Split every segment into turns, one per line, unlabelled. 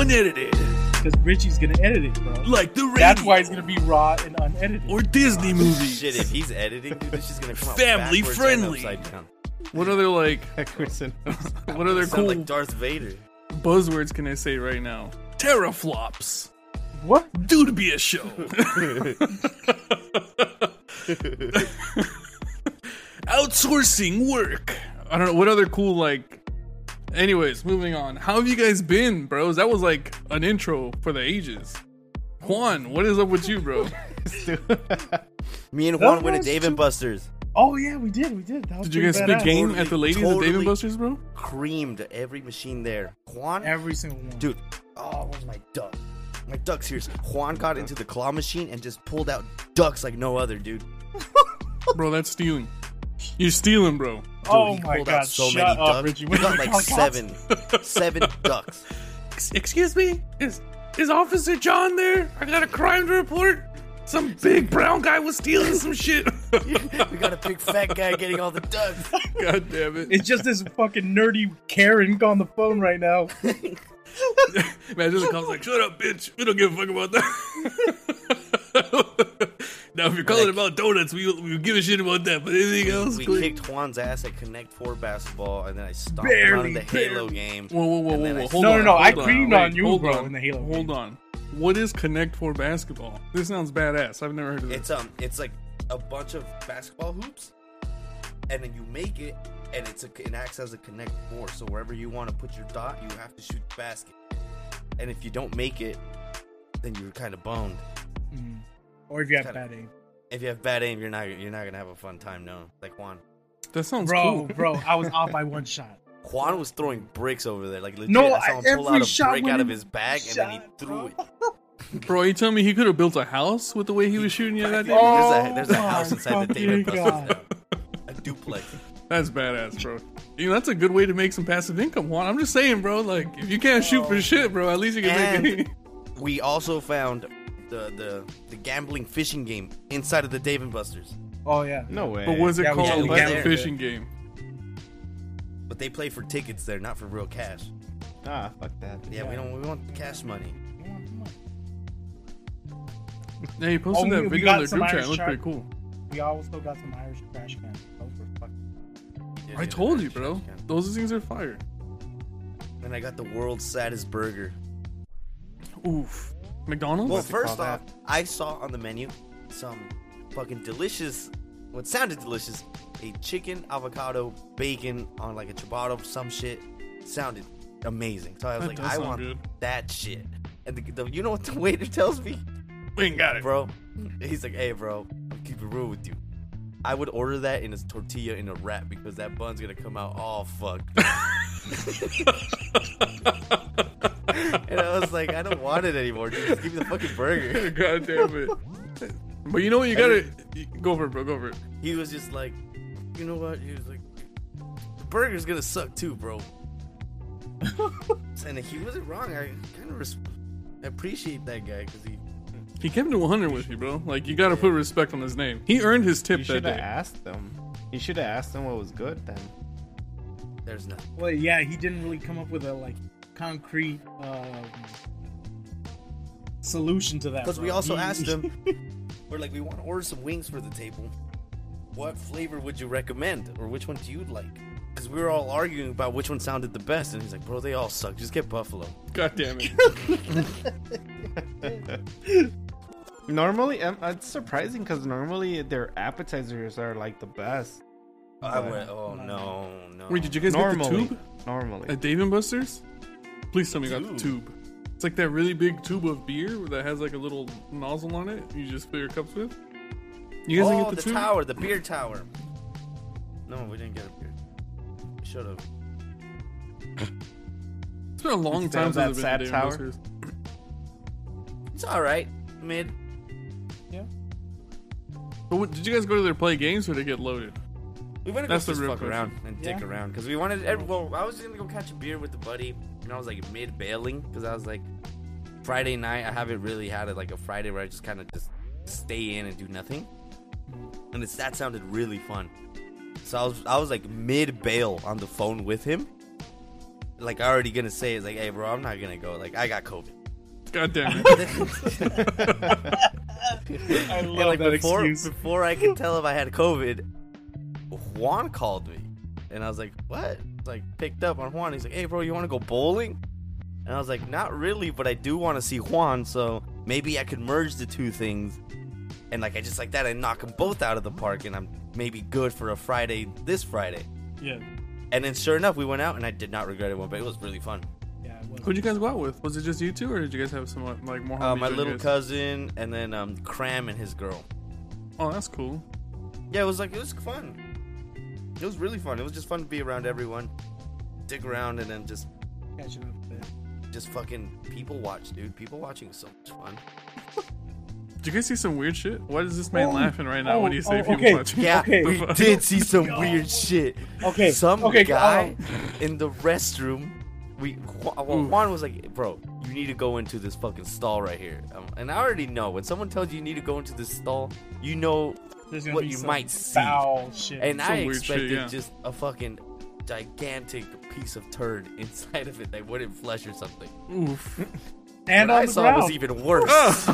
unedited,
Because Richie's gonna edit it, bro.
like the radio
That's why it's gonna be raw and unedited.
or Disney movies.
Shit, if he's editing, dude, this is gonna come out
Family
backwards
friendly.
And upside down.
What other like what other
Sound
cool
like Darth Vader.
buzzwords can I say right now? Teraflops.
what?
Dude, be a Show. Outsourcing work. I don't know what other cool like. Anyways, moving on. How have you guys been, bros? That was like an intro for the ages. Juan, what is up with you, bro?
Me and Juan went to Dave and Buster's.
Oh yeah, we did, we did. That was
Did you guys
pretty
spit
badass.
game
Totally,
at the ladies at Dave and Buster's, bro?
Creamed every machine there. Juan,
Every single one.
dude. Oh, where's my duck? My duck's here. Juan got into the claw machine and just pulled out ducks like no other, dude.
Bro, that's stealing. You're stealing, bro.
Oh Dude,
oh
he
my
pulled
god!
out so
shut
many
up,
ducks.
Richie.
We
What
got like seven, seven ducks.
Excuse me? Is is Officer John there? I got a crime to report. Some big brown guy was stealing some shit.
we got a big fat guy getting all the ducks.
God damn it.
It's just this fucking nerdy Karen on the phone right now.
Imagine the cop's like, shut up, bitch. We don't give a fuck about that. Now, if you're calling
Like-
about donuts, we, we give a shit about that. But anything else,
we
cool.
kicked Juan's ass at Connect Four basketball, and then I stomped him out in the
Barely,
Halo game.
Whoa, whoa, whoa, whoa, whoa. Hold
No,
on.
no, no, I
hold
creamed
Wait,
on you,
hold
bro,
on.
in the Halo
Hold
game.
on. What is Connect Four basketball? This sounds badass. I've never heard of this.
It's um, it's like a bunch of basketball hoops, and then you make it, and it's a, it acts as a connect four. So wherever you want to put your dot, you have to shoot the basket. And if you don't make it, then you're kind of boned.
Mm. Or if you have
Kinda-
bad aim,
If you have bad aim, you're not you're not gonna have a fun time. No, like Juan.
that sounds
bro,
cool.
bro. I was off by one shot.
Juan was throwing bricks over there, like legit.
No,
I saw him
I-
pull out a
shot
brick
went
out of his bag, and then he threw
bro.
it.
Bro, you telling me he could have built a house with the way he was shooting you that day?
Oh, There's a- there's a house inside the Dave and
fucking
Buster's.
God.
A duplex.
That's badass, bro. You know, that's a good way to make some passive income, Juan. I'm just saying, bro. Like, if you can't shoot for shit, bro, at least you can make it.
We also found the the the gambling fishing game inside of the Dave and Buster's.
Oh yeah.
No way.
But was it
Yeah,
called
did.
like
We
a fishing game?
But they play for tickets there, not for real cash.
Ah, fuck that.
Yeah, we don't we want cash money.
Yeah, you posted
Oh,
that
we- we
video
got
in the
some
group chat. It looked pretty cool.
We also got some Irish trash cans. Those were fucking.
I told you, bro. Those things are fire.
And I got the world's saddest burger.
Oof. McDonald's?
Well,
What's it called
first off,
that?
I saw on the menu some fucking delicious, what sounded delicious, a chicken avocado bacon on like a ciabatta, some shit. Sounded amazing. So I was
That
like,
does
I
sound
want
good.
that shit. And the, the, you know what the waiter tells me,
we ain't got it.
bro? He's like, hey, bro, I'll keep it real with you. I would order that in a tortilla in a wrap because that bun's gonna come out all fucked. and I was like, I don't want it anymore. Dude. Just give me the fucking burger.
God damn it. But you know what? You gotta go for it, bro. Go for it.
he was just like, you know what? He was like, the burger's gonna suck too, bro. and he wasn't wrong. I kind of res- appreciate that guy because he.
He kept it 100 with you, bro. Like, you gotta put respect on his name. He earned his tip
You
that
should have
day.
asked them. You should have asked them what was good then.
There's nothing.
Well, yeah, he didn't really come up with a like concrete um, solution to that.
Because we also
He-
asked him, we're like, we want to order some wings for the table. What flavor would you recommend, or which one do you like? Because we were all arguing about which one sounded the best, and he's like, bro, they all suck. Just get buffalo.
God damn it.
Normally, um, it's surprising because normally their appetizers are like the best.
I went, oh no, no.
Wait, did you guys get the
normally,
tube
normally,
at Dave and Buster's? Please tell me you got the
Tube.
tube. It's like that really big tube of beer that has like a little nozzle on it. You just fill your cups with. You guys
oh,
didn't get oh,
the,
the, tube?
tower, the beer tower. No, we didn't get a beer. We should have.
It's been a long
Instead
time since
that
I've been to
sad
Dave and
tower?
Buster's.
It's all right, mid.
But what, did you guys go to their play games or did they get loaded?
We went to
That's the
just fuck
question.
around and dick around because we wanted. Every, well, I was gonna go catch a beer with the buddy, and I was like mid bailing because I was like, Friday night. I haven't really had it like a Friday where I just kind of just stay in and do nothing, and it's, that sounded really fun. So I was I was like mid bail on the phone with him, like already gonna say is like, hey, bro, I'm not gonna go. Like, I got COVID.
God damn it.
I
And,
love
like
that
before,
excuse.
before I could tell if I had COVID, Juan called me, and I was like, "What?" Like picked up on Juan. He's like, "Hey, bro, you want to go bowling?" And I was like, "Not really, but I do want to see Juan, so maybe I could merge the two things." And like I just like that, I knock them both out of the park, and I'm maybe good for a Friday this Friday.
Yeah,
And then sure enough, we went out, and I did not regret it one, but it was really fun.
yeah.
Who'd you guys go out with? Was it just you two, or did you guys have some like more?
Uh, my little
guys?
cousin, and then um, Cram and his girl.
Oh, that's cool.
Yeah, it was like it was fun. It was really fun. It was just fun to be around everyone, dig around, and then just
Catching up a bit.
just fucking people watch, dude. People watching is so much fun.
Did you guys see some weird shit? Why is this man
Oh,
laughing right now?
oh,
when you say
oh,
people
okay.
watching?
Yeah,
Okay.
we did see some weird shit.
Okay.
Some
okay.
guy
uh,
in the restroom. We Ju- well,
Oof.
Juan was like, "Bro, you need to go into this fucking stall right here." Um, and I already know when someone tells you you need to go into this stall, you know
there's gonna
what you might see.
shit.
And
Some
I
weird shit,
expected
yeah.
just a fucking gigantic piece of turd inside of it that wouldn't flush or something.
Oof.
and
what I saw
ground.
was even worse.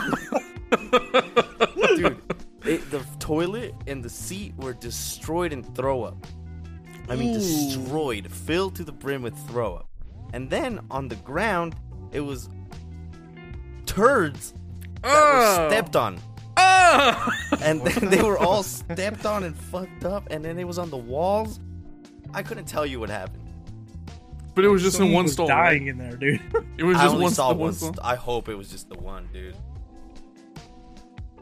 Dude, it, the toilet and the seat were destroyed in throw up. I mean,
Ooh.
destroyed, filled to the brim with throw up. And then on the ground, it was turds that were oh. stepped on.
Ah!
And then they were all stepped on and fucked up. And then it was on the walls. I couldn't tell you what happened.
but it was just in one
was
stall.
dying
right?
in there, dude.
It was
I
just
only
one,
saw
the
one.
one stall.
st- I hope it was just the one, dude.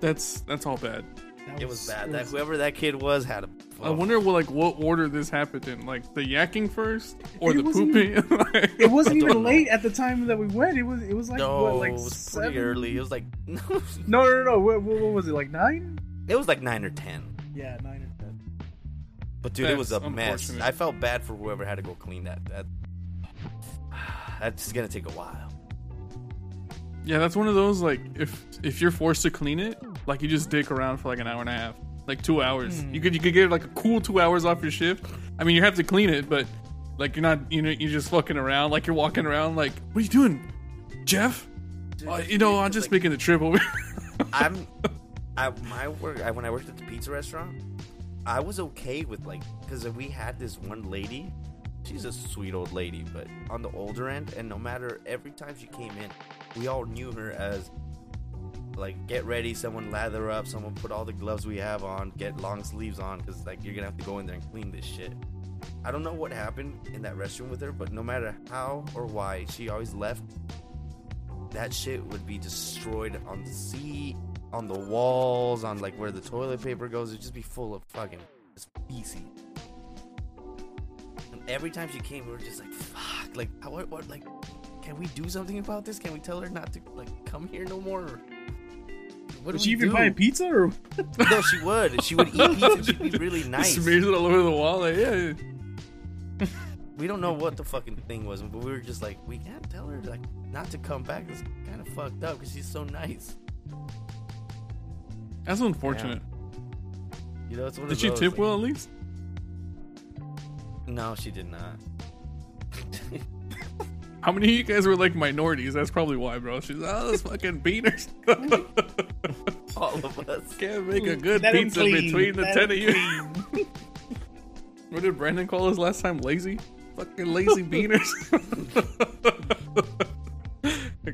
That's that's all bad.
That
It was bad.
it
That
was-
whoever that kid was had a.
I wonder what like what order this happened in, like the yakking first or
It
the
wasn't
pooping. Like-
It wasn't
I don't
even
know.
late at the time that we went. It was. It was like
no,
what, like
it was
seven?
pretty early. It was like
No, no, no. no. What, what, what was it? Like nine?
it was like nine or ten.
Yeah, nine or ten.
But dude, it was a mess. I felt bad for whoever had to go clean that. That that's gonna take a while.
Yeah, that's one of those like if if you're forced to clean it, like you just dick around for like an hour and a half, like two hours.
Hmm.
You could you could get like a cool two hours off your shift. I mean, you have to clean it, but like you're not you know you're just fucking around, like you're walking around, like what are you doing, Jeff?
Dude,
Uh, you know, I'm just
like,
making the trip over.
I'm at my work. I, when I worked at the pizza restaurant, I was okay with like because we had this one lady. She's a sweet old lady, but on the older end. And no matter every time she came in, we all knew her as like get ready. Someone lather up. Someone put all the gloves we have on. Get long sleeves on because like you're gonna have to go in there and clean this shit. I don't know what happened in that restroom with her, but no matter how or why, she always left. That shit would be destroyed on the seat, on the walls, on like where the toilet paper goes. It'd just be full of fucking feces. And every time she came, we were just like, fuck, like, how, what, like, can we do something about this? Can we tell her not to like come here no more? What
Was she even
do?
buying pizza or?
No, she would. She would eat pizza. She'd be really nice.
Smears it all over the wall. Like, yeah,
We don't know what the fucking thing was, but we were just like, we can't tell her like not to come back. It's kind of fucked up because she's so nice.
that's unfortunate.
You know, it's one
Did she
those,
tip
like-
well at least?
No, she did not.
How many of you guys were like minorities? That's probably why, bro. She's oh, those fucking beaners.
All of us.
Can't make a good
Let 'em
pizza between the
Let
ten of you. what did Brandon call us last time? Lazy? Fucking lazy beaners.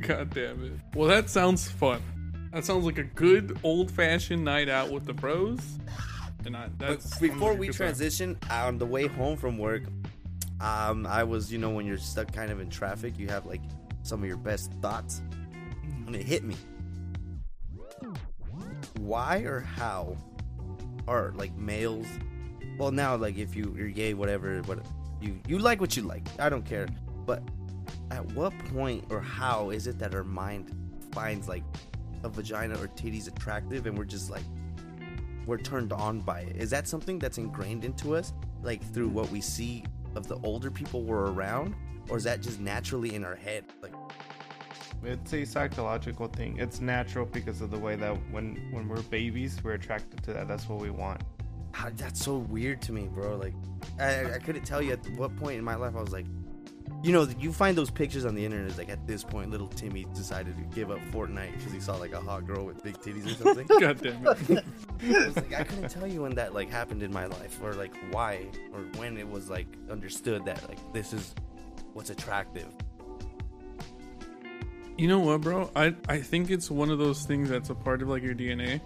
God damn it. Well, that sounds fun. That sounds like a good old fashioned night out with the bros. And I,
But
that's
before we
good time.
transition, on the way home from work, um, I was, you know, when you're stuck kind of in traffic, you have like some of your best thoughts, and it hit me. Why or how are like males? Well, now like if you you're gay, whatever, but you you like what you like. I don't care. But at what point or how is it that our mind finds like a vagina or titties attractive, and we're just like we're turned on by it. Is that something that's ingrained into us, like through what we see of the older people we're around, or is that just naturally in our head? Like,
It's a psychological thing. It's natural because of the way that when when we're babies, we're attracted to that. That's what we want.
how, that's so weird to me, bro. Like, I, I couldn't tell you at what point in my life I was like, you know, you find those pictures on the internet. It's like at this point, little Timmy decided to give up Fortnite because he saw like a hot girl with big titties or something.
God damn it.
I was like, I couldn't tell you when that like happened in my life, or like why, or when it was like understood that like this is what's attractive.
You know what, bro? I I think it's one of those things that's a part of like your DNA.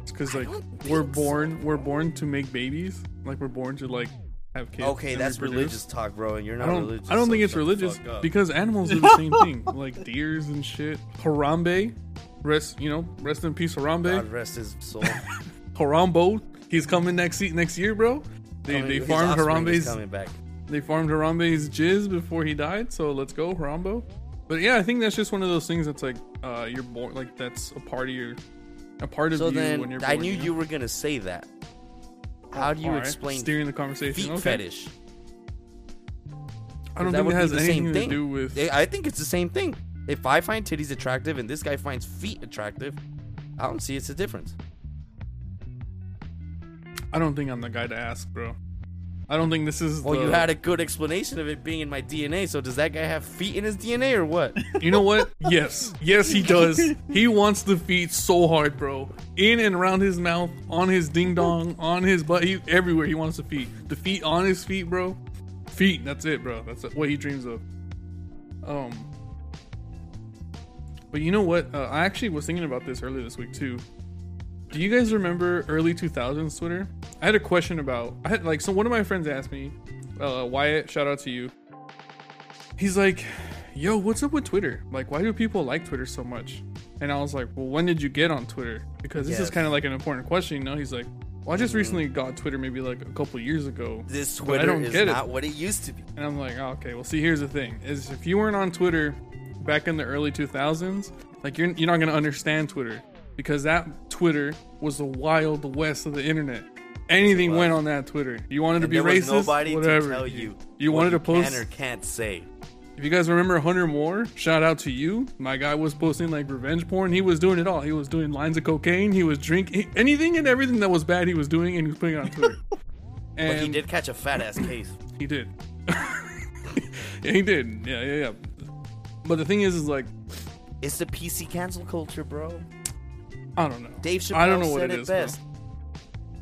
It's because like we're born
so.
we're born to make babies. Like we're born to like have kids.
Okay, that's
reproduce.
religious talk, bro, and you're
I
not
don't.
religious.
I don't
so
think it's religious because animals do the same thing, like deers and shit. Harambe, rest you know, rest in peace, Harambe.
God rest his soul.
Harambo, he's coming next next year, bro. They
Coming-
they farmed Harambe's
coming back.
they farmed Harambe's jizz before he died, so let's go Harambo. But yeah, I think that's just one of those things that's like uh you're born like that's a part of your a part of
So
you when
then,
you're born.
I knew
know?
you were gonna say that. How do you explain
steering the conversation?
feet
okay.
fetish?
I don't think it has
the
anything
same
to
thing.
do with.
I think it's the same thing. If I find titties attractive and this guy finds feet attractive, I don't see it's a difference.
I don't think I'm the guy to ask, bro. I don't think this is.
Well,
the,
you had a good explanation of it being in my DNA. So does that guy have feet in his DNA or what?
You know what? Yes, yes, he does. He wants the feet so hard, bro. In and around his mouth, on his ding dong, on his butt, he, everywhere. He wants the feet. The feet on his feet, bro. Feet. That's it, bro. That's what he dreams of. Um. But you know what? Uh, I actually was thinking about this earlier this week too. Do you guys remember early 2000s Twitter? I had a question about. I had like so one of my friends asked me, uh, Wyatt. Shout out to you. He's like, yo, what's up with Twitter? Like, why do people like Twitter so much? And I was like, well, when did you get on Twitter? Because this is kind of like an important question, you know? He's like, well, I just recently got Twitter maybe like a couple years ago.
This
But I
Twitter
don't
is
get it.
not what it used to be.
And I'm like, oh, okay, well, see, here's the thing: is if you weren't on Twitter back in the early 2000s, like you're you're not gonna understand Twitter because that Twitter was the wild west of the internet. Anything went on that Twitter. You wanted to be racist,
nobody
whatever.
to tell you.
You wanted to post.
can or can't say.
If you guys remember Hunter Moore, shout out to you. My guy was posting like revenge porn. He was doing it all. He was doing lines of cocaine. He was drinking anything and everything that was bad. He was doing and he was putting it on Twitter. and
But he did catch a fat ass case.
He did. yeah, he did. Yeah, yeah, yeah. But the thing is, is like
It's the PC cancel culture, bro.
I don't know.
Dave Chappelle
I don't know what
said
it
it,
is, bro.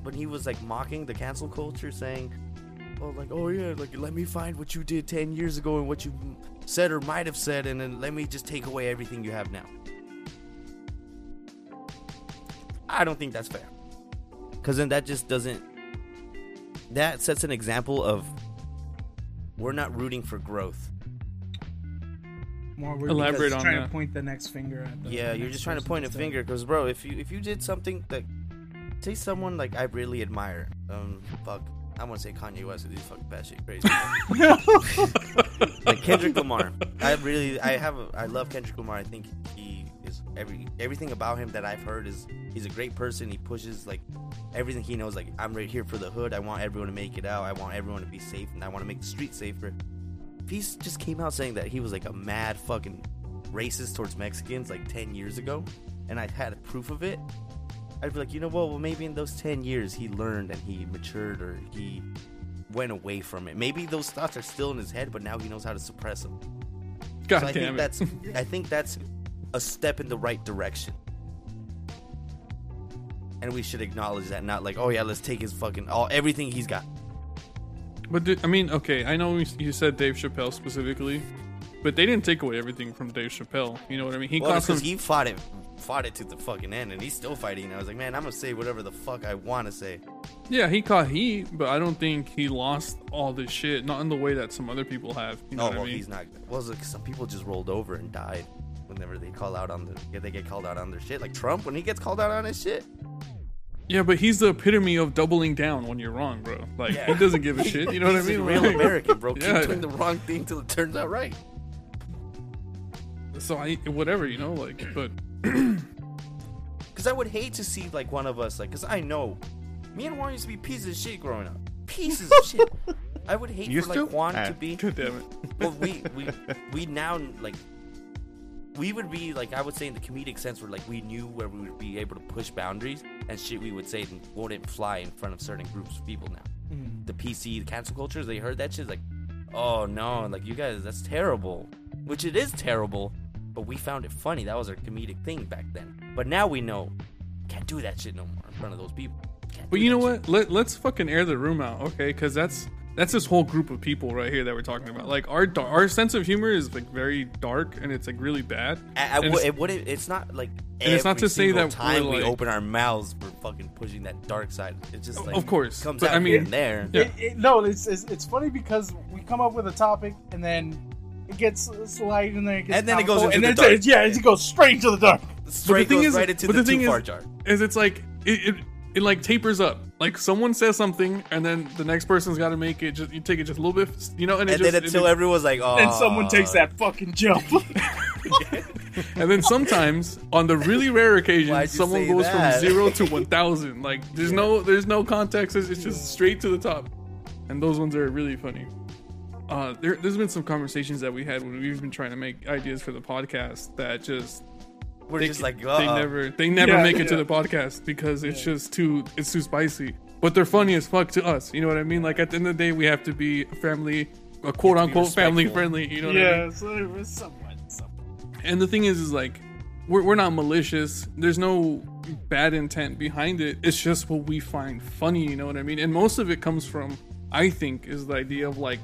Best when he was like mocking the cancel culture, saying, "Oh, like, oh yeah, like let me find what you did ten years ago and what you said or might have said, and then let me just take away everything you have now." I don't think that's fair, because then that just doesn't. That sets an example of we're not rooting for growth.
More we're
Elaborate
just
on
trying
that.
to point the next finger at the
Yeah, you're just trying to point a finger because, bro, if you if you did something that, say someone like I really admire, um, fuck, I want to say Kanye West, he's fucking batshit crazy. like Kendrick Lamar, I really, I have, a, I love Kendrick Lamar. I think he is every everything about him that I've heard is he's a great person. He pushes like everything he knows. Like I'm right here for the hood. I want everyone to make it out. I want everyone to be safe, and I want to make the streets safer. If he just came out saying that he was like a mad fucking racist towards Mexicans like 10 years ago, and I've had proof of it, I'd be like, you know what? Well, maybe in those 10 years he learned and he matured or he went away from it. Maybe those thoughts are still in his head, but now he knows how to suppress them.
God
so I think
it.
that's I think that's a step in the right direction. And we should acknowledge that, not like, oh yeah, let's take his fucking all everything he's got.
But do- I mean, okay, I know you said Dave Chappelle specifically, but they didn't take away everything from Dave Chappelle. You know what I mean? He
Well,
caused some.
he fought it, fought it to the fucking end, and he's still fighting. I was like, man, I'm gonna say whatever the fuck I want to say.
Yeah, he caught heat, but I don't think he lost all this shit. Not in the way that some other people have. You know
oh
what
well,
I mean?
he's not. Well, look, some people just rolled over and died whenever they call out on the. Yeah, they get called out on their shit. Like Trump, when he gets called out on his shit.
Yeah, but he's the epitome of doubling down when you're wrong, bro. Like
Yeah.
he doesn't give a shit. You know what I mean?
a real
Like-
American, bro. Keep
Yeah.
doing the wrong thing till it turns out right.
So I whatever, you know, like, but
Because I would hate to see like one of us, like, because I know me and Juan used to be pieces of shit growing up. Pieces of shit. I would hate
Used
for like
to?
Juan
Ah.
to be.
god damn it.
Well, we we we now like we would be like I would say in the comedic sense where like we knew where we would be able to push boundaries and shit we would say wouldn't fly in front of certain groups of people now.
Mm.
The PC, the cancel cultures, they heard that shit like, oh no, like you guys, that's terrible. Which it is terrible, but we found it funny. That was our comedic thing back then. But now we know, can't do that shit no more in front of those people. Can't
But you know
that
what? Let let's fucking air the room out, okay? Because that's that's this whole group of people right here that we're talking about. Like our our sense of humor is like very dark and it's like really bad.
I, I,
And
would-
it's-
it wouldn't. It's not like.
And it's not to say
single
that
time
we're,
we open our mouths, we're fucking pushing that dark side. It's just like
of course,
comes
but
out
I
here
mean,
and there.
Yeah.
It, it, no, it's, it's it's funny because we come up with a topic and then it gets slight and then it gets
And then it goes into
then
the
it's- yeah, it goes straight into the dark.
Straight
thing
goes
is-
right into
but
the,
the thing
too
is-
jar.
is it's like it, it it like tapers up. Like someone says something and then the next person's got to make it. Just you take it just a little bit, you know, and it
And
just
then until
it,
everyone's like, oh.
And someone takes that fucking jump.
and then sometimes on the really rare occasion, someone goes
that?
from zero to one thousand. Like there's no there's no context. It's, it's just straight to the top, and those ones are really funny. Uh, there, there's been some conversations that we had when we've been trying to make ideas for the podcast that just
We're
they,
just like,
they
uh
never they never
Yeah,
make it to the podcast because it's just too it's too spicy. But they're funny as fuck to us. You know what I mean? Like at the end of the day, we have to be family, a quote unquote family friendly. You know what I mean?
yeah, so somewhat, somewhat.
And the thing is, is like we're we're not malicious. There's no bad intent behind it. It's just what we find funny. You know what I mean? And most of it comes from, I think, is the idea of like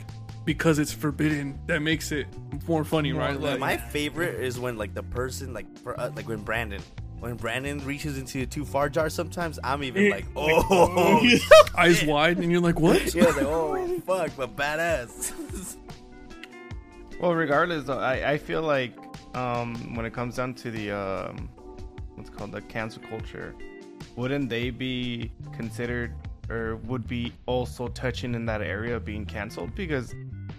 because it's forbidden that makes it more funny,
More
right?
like-
Like,
My favorite is when like the person like for uh, like when Brandon when Brandon reaches into a too far jar. Sometimes I'm even like, oh,
eyes wide, and you're like, what?
yeah, like oh fuck, but badass.
Well, regardless, though, I, I feel like um, when it comes down to the um, what's it called the cancel culture, wouldn't they be considered or would be also touching in that area of being canceled because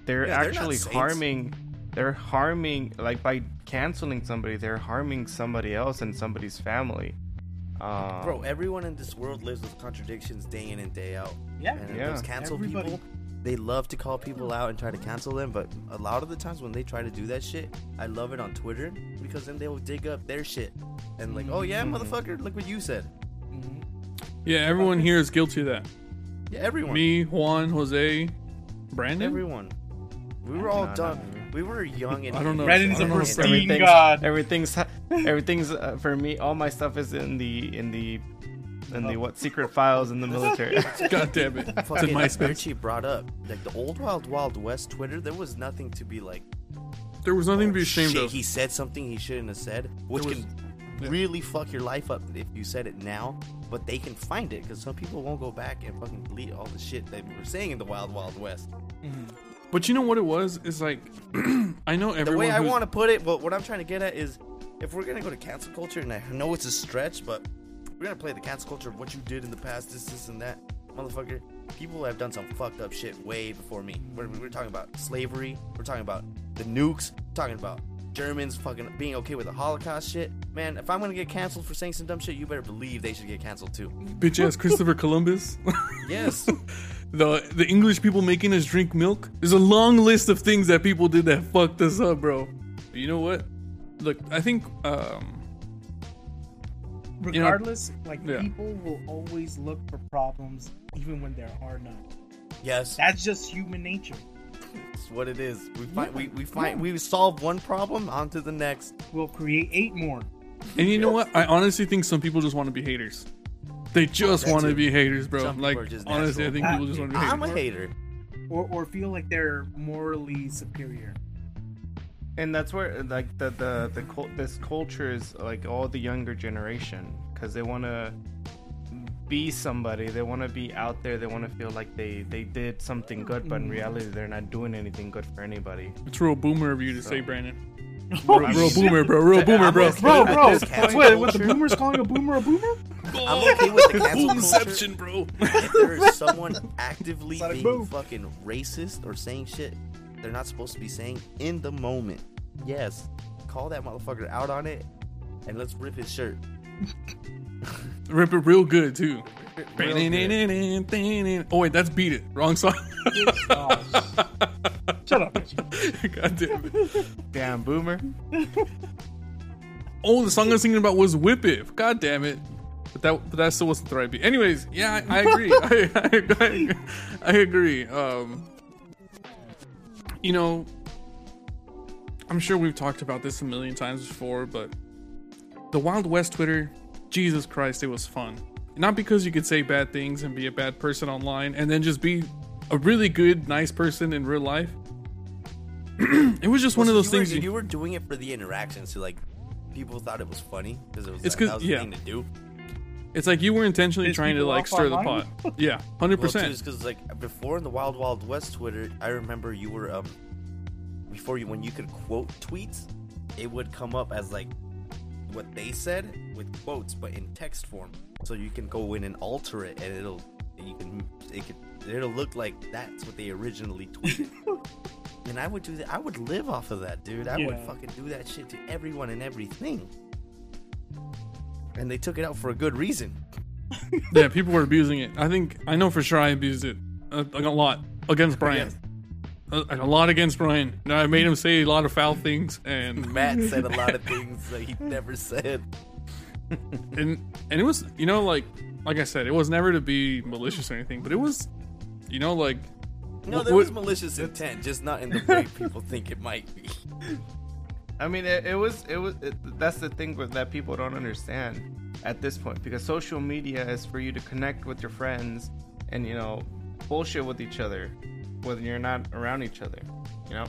they're
Yeah, they're
actually harming. They're harming like by canceling somebody, they're harming somebody else and somebody's family. Um,
Bro, everyone in this world lives with contradictions day in and day out.
Yeah.
And
Yeah.
those cancel
Everybody.
people, they love to call people out and try to cancel them. But a lot of the times when they try to do that shit, I love it on Twitter because then they will dig up their shit and like, oh yeah,
Mhm.
motherfucker, look what you said.
Mhm.
Yeah, everyone here is guilty of that.
Yeah, everyone.
Me, Juan, Jose, Brandon.
Everyone. We were all
No, no,
done. We were young and
I don't know.
Brandon's
I
a
don't know if
pristine
everything's,
god.
everything's everything's uh, for me. All my stuff is in the in the in the what secret files in the military.
God damn it! It's in
fucking
MySpace.
Richie brought up like the old Wild Wild West Twitter. There was nothing to be like.
There was nothing to be
"Oh,
ashamed
shit,
of.
He said something he shouldn't have said, which
was-
can
yeah.
really fuck your life up if you said it now. But they can find it because some people won't go back and fucking delete all the shit that we were saying in the Wild Wild West.
But you know what it was? Is like I know everyone.
the way I want to put it, but what I'm trying to get at is, if we're gonna go to cancel culture, and I know it's a stretch, but we're gonna play the cancel culture of what you did in the past, this, this, and that, motherfucker. People have done some fucked up shit way before me. We're, we're talking about slavery. We're talking about the nukes. We're talking about Germans fucking being okay with the Holocaust shit. Man, if I'm gonna get canceled for saying some dumb shit, you better believe they should get canceled too.
bitch ass Christopher Columbus.
Yes.
the the English people making us drink milk. There's a long list of things that people did that fucked us up, bro. But you know what? Look, I think um You know-
Regardless, like
Yeah.
people will always look for problems even when there are none.
yes.
That's just human nature.
It's what it is. We find we, we find we solve one problem onto the next.
We'll create eight more.
and you know what? I honestly think some people just want to be haters. They just
that
want to be haters, bro.
Some
like
are just
honestly, I think ah, people just want to be haters.
I'm a hater.
Or, or feel like they're morally superior.
and that's where like the the the cult, this culture is like all the younger generation because they want to be somebody they want to be out there they want to feel like they they did something good but in mm. reality they're not doing anything good for anybody
It's real boomer of you to say, Brandon. Real, real boomer, bro. Real boomer, bro.
Bro, bro,
this
that's
cancel
what, what the boomers calling a boomer a boomer?
I'm okay with the cancel culture.
Boomception, bro.
If there is someone actively
Sonic
being
boom.
fucking racist or saying shit they're not supposed to be saying in the moment, yes, call that motherfucker out on it, and let's rip his shirt.
Rip it real good too. Oh wait, that's beat it. Wrong song.
Oh, shut up,
God damn it.
damn boomer
Oh, the song I was thinking about was "Whip It." God damn it! But that, but that still wasn't the right beat. Anyways, yeah, I, I agree. I, I, I, I agree. Um, you know, I'm sure we've talked about this a million times before, but the Wild West Twitter, Jesus Christ, it was fun. Not because you could say bad things and be a bad person online and then just be a really good, nice person in real life. it was just one of those
you were-
things you,
you were doing it for the interactions, so like people thought it was funny because it was
It's
that,
'cause-
that was
yeah.
the thing to do.
it's like you were intentionally
Piss
trying to like
off
stir the pot. Yeah, 100%.
Well, because like before in the Wild Wild West Twitter, I remember you were um before you when you could quote tweets, it would come up as like what they said with quotes, but in text form. So you can go in and alter it, and it'll you can it could it'll look like that's what they originally tweeted. and I would do that. I would live off of that, dude. I would fucking do that shit to everyone and everything. And they took it out for a good reason.
yeah, people were abusing it. I think I know for sure I abused it uh, like a lot against Brian.
Yes.
A, a lot against Brian. I made him say a lot of foul things, and
Matt said a lot of things that he never said.
And and it was you know like like I said, it was never to be malicious or anything, but it was you know like
No, there
what-
was malicious intent, just not in the way people think it might be.
I mean, it, it was it was it, that's the thing with, that people don't understand at this point because social media is for you to connect with your friends and you know bullshit with each other when you're not around each other. You know.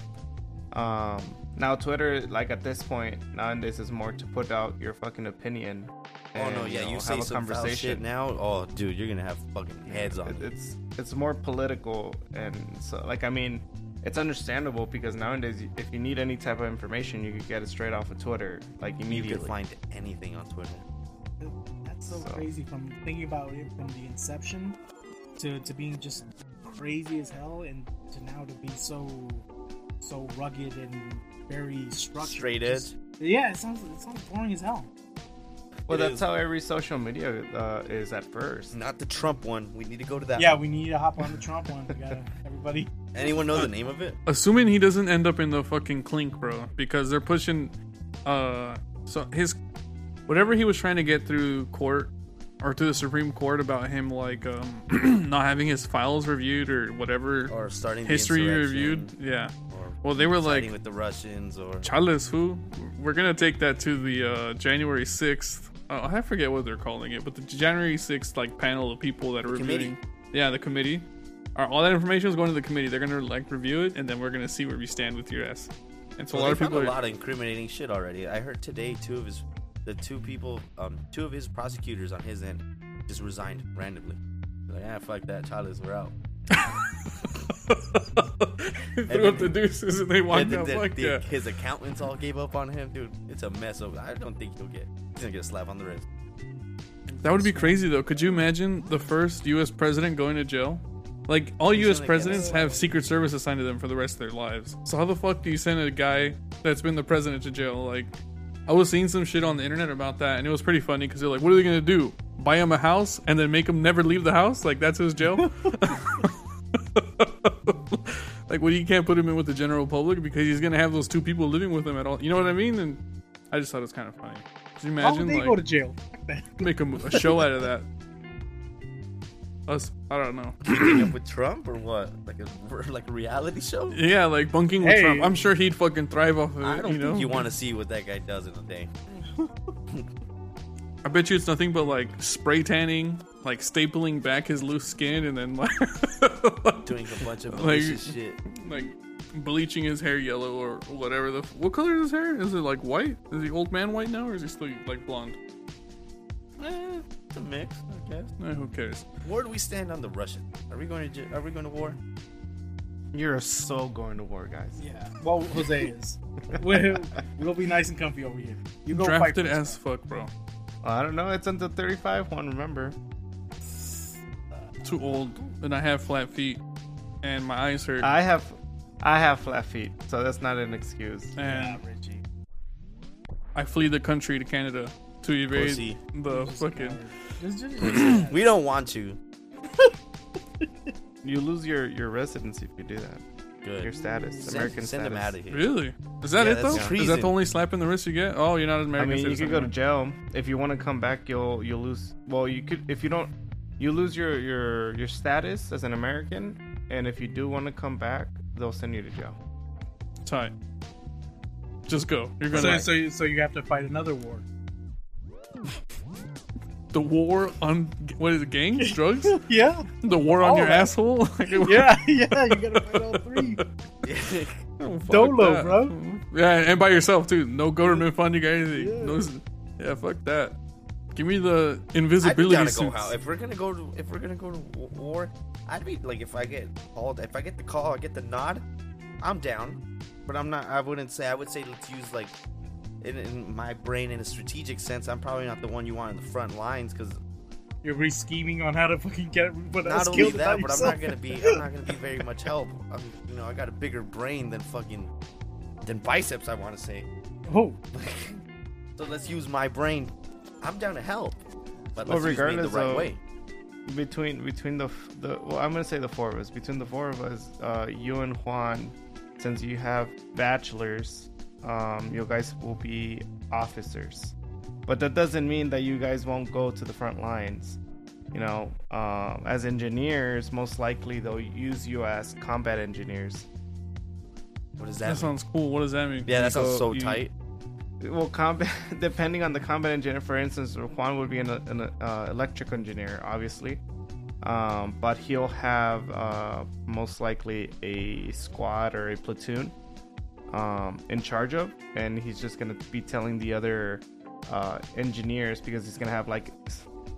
Um, now Twitter, like at this point nowadays, is more to put out your fucking opinion.
Oh
and,
no, yeah,
know,
you say
have a
some foul shit now. Oh, dude, you're gonna have fucking heads on.
It- it's it's more political and so like I mean it's understandable because nowadays if you need any type of information you can get it straight off of Twitter like
You
immediately.
can find anything on Twitter.
That's so,
So-
crazy from thinking about it from the inception to, to being just crazy as hell and to now to be so so rugged and very structured.
Straight
Just- yeah, it sounds it sounds boring as hell.
well,
It
that's
is.
how every social media uh, is at first.
Not the Trump one. We need to go to that.
Yeah,
one.
we need to hop on the Trump one. We gotta everybody.
Anyone know the name of it?
assuming he doesn't end up in the fucking clink, bro, because they're pushing uh so his whatever he was trying to get through court or to the Supreme Court about him like um not having his files reviewed or whatever
Or starting
history
insurrection,
reviewed. Yeah. Well, they were like
with the Russians, or
Chales, who we're gonna take that to the uh, January sixth. Oh, I forget what they're calling it, but the January sixth like panel of people that are reviewing. Yeah, the committee. All, that information is going to the committee. They're gonna like review it, and then we're gonna see where we stand with your ass. And so
Well,
a lot of people.
a
Are,
lot of incriminating shit already. I heard today two of his, the two people, um, two of his prosecutors on his end just resigned randomly. They're like, ah, fuck that, Chalice, we're out.
threw up the deuces and they walked
the-
out.
the-
Fuck
the-
yeah.
His accountants all gave up on him, dude. It's a mess over. I don't think he'll get. He's gonna get a slap on the wrist.
That would be crazy though. Could you imagine the first U.S. president going to jail? Like all
He's
U.S. presidents have Secret Service assigned to them for the rest of their lives. So how the fuck do you send a guy that's been the president to jail? Like, I was seeing some shit on the internet about that, and it was pretty funny because they're like, "What are they gonna do? Buy him a house and then make him never leave the house? Like that's his jail?" like, well, You can't put him in with the general public because he's gonna have those two people living with him at all. You know what I mean? And I just thought it was kind of funny. Could you
How
imagine
would they
like
go to jail?
Make a, a show out of that? Us, I don't know.
Keeping up with Trump or what? Like a like a reality show?
Yeah, like bunking with
Hey.
Trump. I'm sure he'd fucking thrive off of it.
I don't
you know,
think you want to see what that guy does in a day.
I bet you it's nothing but like spray tanning, like stapling back his loose skin, and then like
Doing a bunch of
Like-
shit.
like bleaching his hair yellow or whatever. The what color is his hair? Is it like white? Is he old man white now, or is he still like blonde?
Eh, it's a mix, I guess.
Eh, who cares?
Where do we stand on the Russian? Are we going to? Are we going to war?
You're so going to war, guys.
Yeah. Well, Jose is. we'll, we'll be nice and comfy over here. You go
Drafted
for us,
as fuck, bro.
I don't know. It's until 35. One, remember?
Too old, and I have flat feet, and my eyes hurt.
I have, I have flat feet, so that's not an excuse.
Yeah,
and
Richie.
I flee the country to Canada to evade
Pussy.
the
Just
fucking.
Just, just, just,
We don't want you.
You lose your your residency if you do that.
Good.
Your status,
Send,
American
send
status.
him out of here.
Really? Is that
Yeah,
it
that's
though? Is that the only slap in the wrist you get? Oh, you're not an
I
American
mean, you could go to jail if you want to come back. You'll you'll lose. Well, you could if you don't. You lose your your your status as an American, and if you do want to come back, they'll send you to jail.
Tight. Just go. You're gonna
So,
like,
so, you- so you have to fight another war.
the war on what is it? Gangs, drugs,
Yeah,
the war on
All
your
that.
asshole. Like,
yeah, yeah. You gotta fight all three.
oh, fuck
Dolo,
that.
bro.
Yeah, and by yourself too. No government funding or anything.
Yeah.
No, yeah, fuck that. Give me the
I'd be
invisibility
down to go
suits.
out. If we're gonna go to if we're gonna go to war, I'd be like if I get called, if I get the call, I get the nod, I'm down. But I'm not. I wouldn't say. I would say let's use like in, in my brain in a strategic sense. I'm probably not the one you want in the front lines because
You're re scheming on how to fucking get everybody else
not only
killed.
that,
without
but I'm not gonna be. I'm not gonna be very much help. I'm, you know, I got a bigger brain than fucking than biceps. I want to say.
Oh,
so let's use my brain. I'm down to help, but
Well,
let's use me the
regardless,
right
though,
way.
between between the the well, I'm gonna say the four of us. Between the four of us, uh, you and Juan, since you have bachelors, um, you guys will be officers. But that doesn't mean that you guys won't go to the front lines. You know, um, as engineers, most likely they'll use you as combat engineers.
What does
That
that? mean?
sounds cool. What does that mean?
Yeah, that sounds
So
so
you-
tight.
Well, combat depending on the combat engineer. For instance, Juan would be an, an uh, electric engineer, obviously, um, but he'll have uh, most likely a squad or a platoon um, in charge of, and he's just gonna be telling the other uh, engineers because he's gonna have like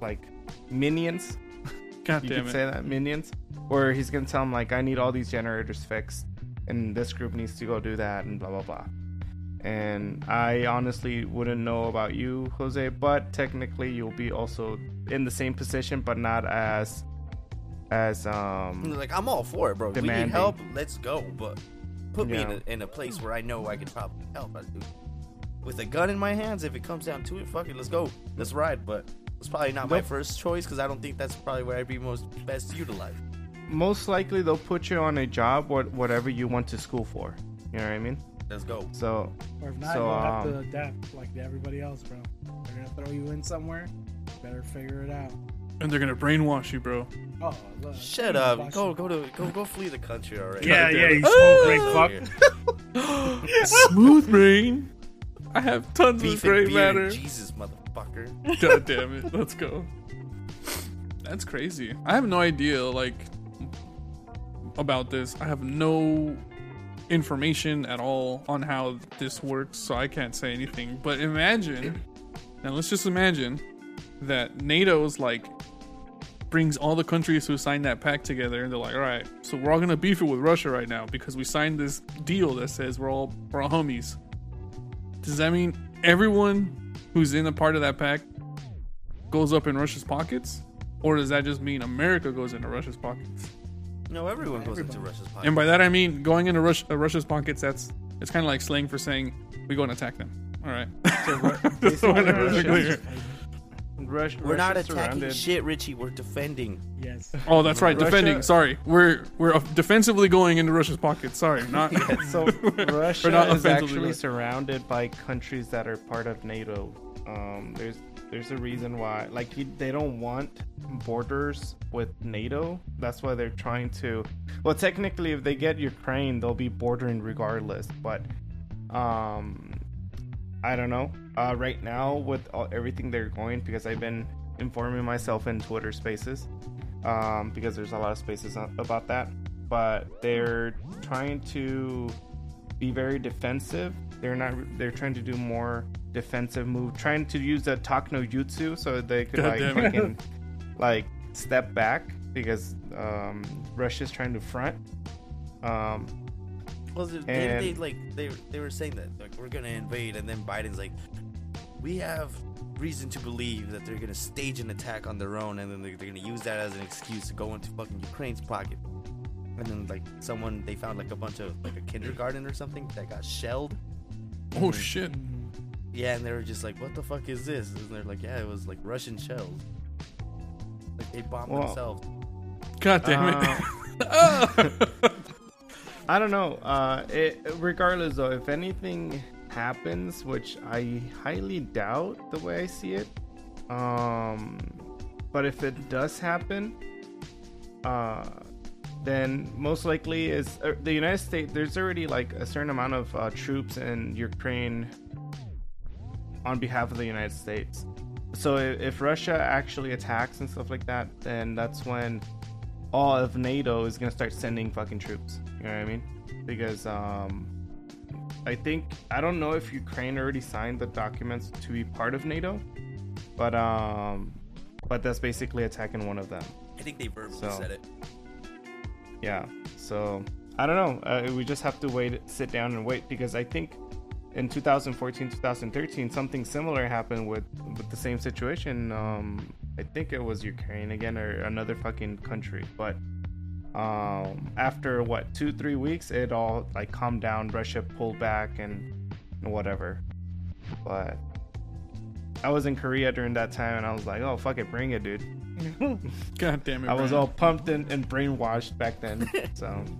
like minions.
God
you
damn
could
it.
say that minions, or he's gonna tell them like, I need all these generators fixed, and this group needs to go do that, and blah blah blah. And I honestly wouldn't know about you, Jose, but technically you'll be also in the same position, but not as as um
Like I'm all for it, bro. We need help. Let's go. But put me in a, in a place where I know I can probably help. I do. With a gun in my hands, if it comes down to it, fuck it, let's go. Let's ride. But it's probably not my first choice because I don't think that's probably where I'd be most best utilized.
most likely they'll put you on a job what whatever you went to school for. You know what I mean?
Let's go.
So
or if not,
So,
you'll have to
um,
adapt like everybody else, bro. They're gonna throw you in somewhere. Better figure it out.
And they're gonna brainwash you, bro.
Oh, look.
Shut up. Go go to go go flee the country already.
Yeah,
God
yeah,
damn
you
it.
small brain fuck.
Smooth brain. I have tons
Beef
of
and
gray
beer,
matter.
Jesus, motherfucker.
God damn it. Let's go. That's crazy. I have no idea, like, about this. I have no information at all on how this works, so I can't say anything. But imagine, now let's just imagine that NATO's like brings all the countries who signed that pact together, and they're like, all right, so we're all gonna beef it with Russia right now because we signed this deal that says we're all we're all homies. Does that mean everyone who's in a part of that pact goes up in Russia's pockets? Or does that just mean America goes into Russia's pockets?
No, everyone goes into Russia's pocket.
And by that I mean going into Rus- uh, Russia's pockets. That's it's kind of like slang for saying we go and attack them. All right. Just so I know it's
Russia-
clear.
Rush,
We're not
Russia's
attacking
surrounded.
shit, Richie. We're defending.
Yes.
Oh, that's right.
Russia-
Defending. Sorry, we're we're defensively going into Russia's pockets. Sorry, not.
So Russia
not
is
offensively
actually
right.
surrounded by countries that are part of NATO. Um, there's there's a reason why, like you, they don't want borders with NATO. That's why they're trying to. Well, technically, if they get Ukraine, they'll be bordering regardless. But um, I don't know. Uh, right now, with all, everything they're going, because I've been informing myself in Twitter Spaces, um, because there's a lot of spaces about that. But they're trying to be very defensive. They're not. They're trying to do more defensive move, trying to use a talk no jutsu so they could
God
like fucking, like step back because um, Russia's trying to front. Um,
Well, they, they,
And-
they like they they were saying that like we're gonna invade, and then Biden's like, we have reason to believe that they're gonna stage an attack on their own, and then they're, they're gonna use that as an excuse to go into fucking Ukraine's pocket. And then like someone they found like a bunch of like a kindergarten or something that got shelled.
Oh shit.
Yeah, and they were just like, what the fuck is this? And they're like, yeah, it was like Russian shells. Like they bombed
Well,
themselves.
God damn
Uh,
it.
I don't know. Uh, it, regardless, though, if anything happens, which I highly doubt the way I see it, um, but if it does happen, uh, then most likely is uh, the United States. There's already like a certain amount of uh, troops in Ukraine on behalf of the United States. So i- if Russia actually attacks and stuff like that, then that's when all of NATO is gonna start sending fucking troops. You know what I mean? Because um, I think I don't know if Ukraine already signed the documents to be part of NATO, but um, but that's basically attacking one of them.
I think they verbally
So-
said it.
Yeah. So I don't know. Uh, we just have to wait, sit down and wait because I think in 2014, 2013, something similar happened with with the same situation. Um, I think it was Ukraine again or another fucking country, but um, after what two, three weeks, it all like calmed down. Russia pulled back and, and whatever. But I was in Korea during that time, and I was like, "Oh fuck it, bring it, dude."
God damn it.
I was
Brian.
all pumped and, and brainwashed back then. So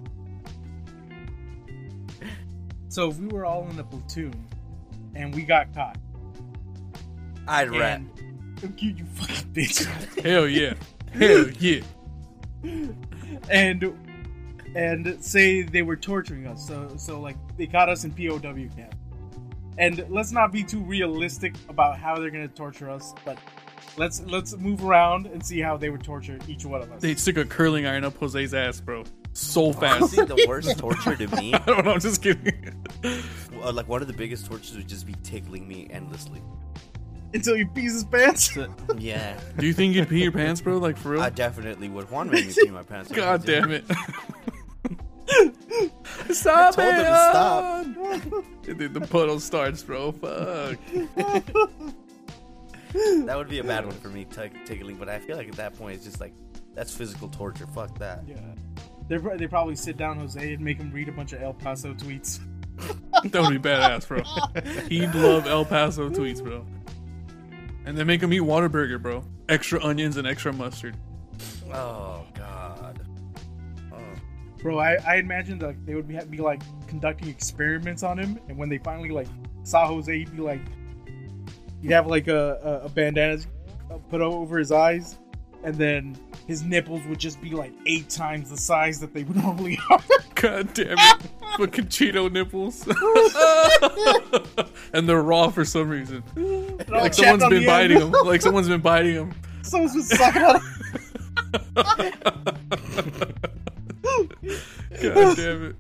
So if we were all in a platoon and we got caught,
I'd rat.
and you, you fucking bitch,
Hell yeah. Hell yeah.
and and say they were torturing us. So so like they caught us in POW camp. And let's not be too realistic about how they're gonna torture us, but let's let's move around and see how they would torture each one of us.
They'd stick a curling iron up Jose's ass, bro. So fast.
Honestly, the worst torture to me,
I don't know. I'm just kidding.
uh, like one of the biggest tortures would just be tickling me endlessly.
Until he pees his pants.
Yeah,
Do you think you'd pee your pants, bro? Like for real?
I definitely would. Juan made me pee my pants.
God damn it. Stop
I told
it!
him to stop.
And then the puddle starts, bro. Fuck.
That would be a bad one for me, t- tickling. But I feel like at that point, it's just like that's physical torture. Fuck that.
Yeah. They they probably sit down Jose and make him read a bunch of El Paso tweets.
That would be badass, bro. He'd love El Paso tweets, bro. And then make him eat Whataburger, bro. Extra onions and extra mustard.
Oh God.
Bro, I, I imagined like they would be, be like conducting experiments on him, and when they finally like saw Jose, he'd be like, he'd have like a, a, a bandana put over his eyes, and then his nipples would just be like eight times the size that they would normally are.
God damn it. Fucking Cheeto nipples. and they're raw for some reason. Like someone's been
the
biting
end.
them. Like someone's been biting them.
Someone's been sucking on him.
God damn it.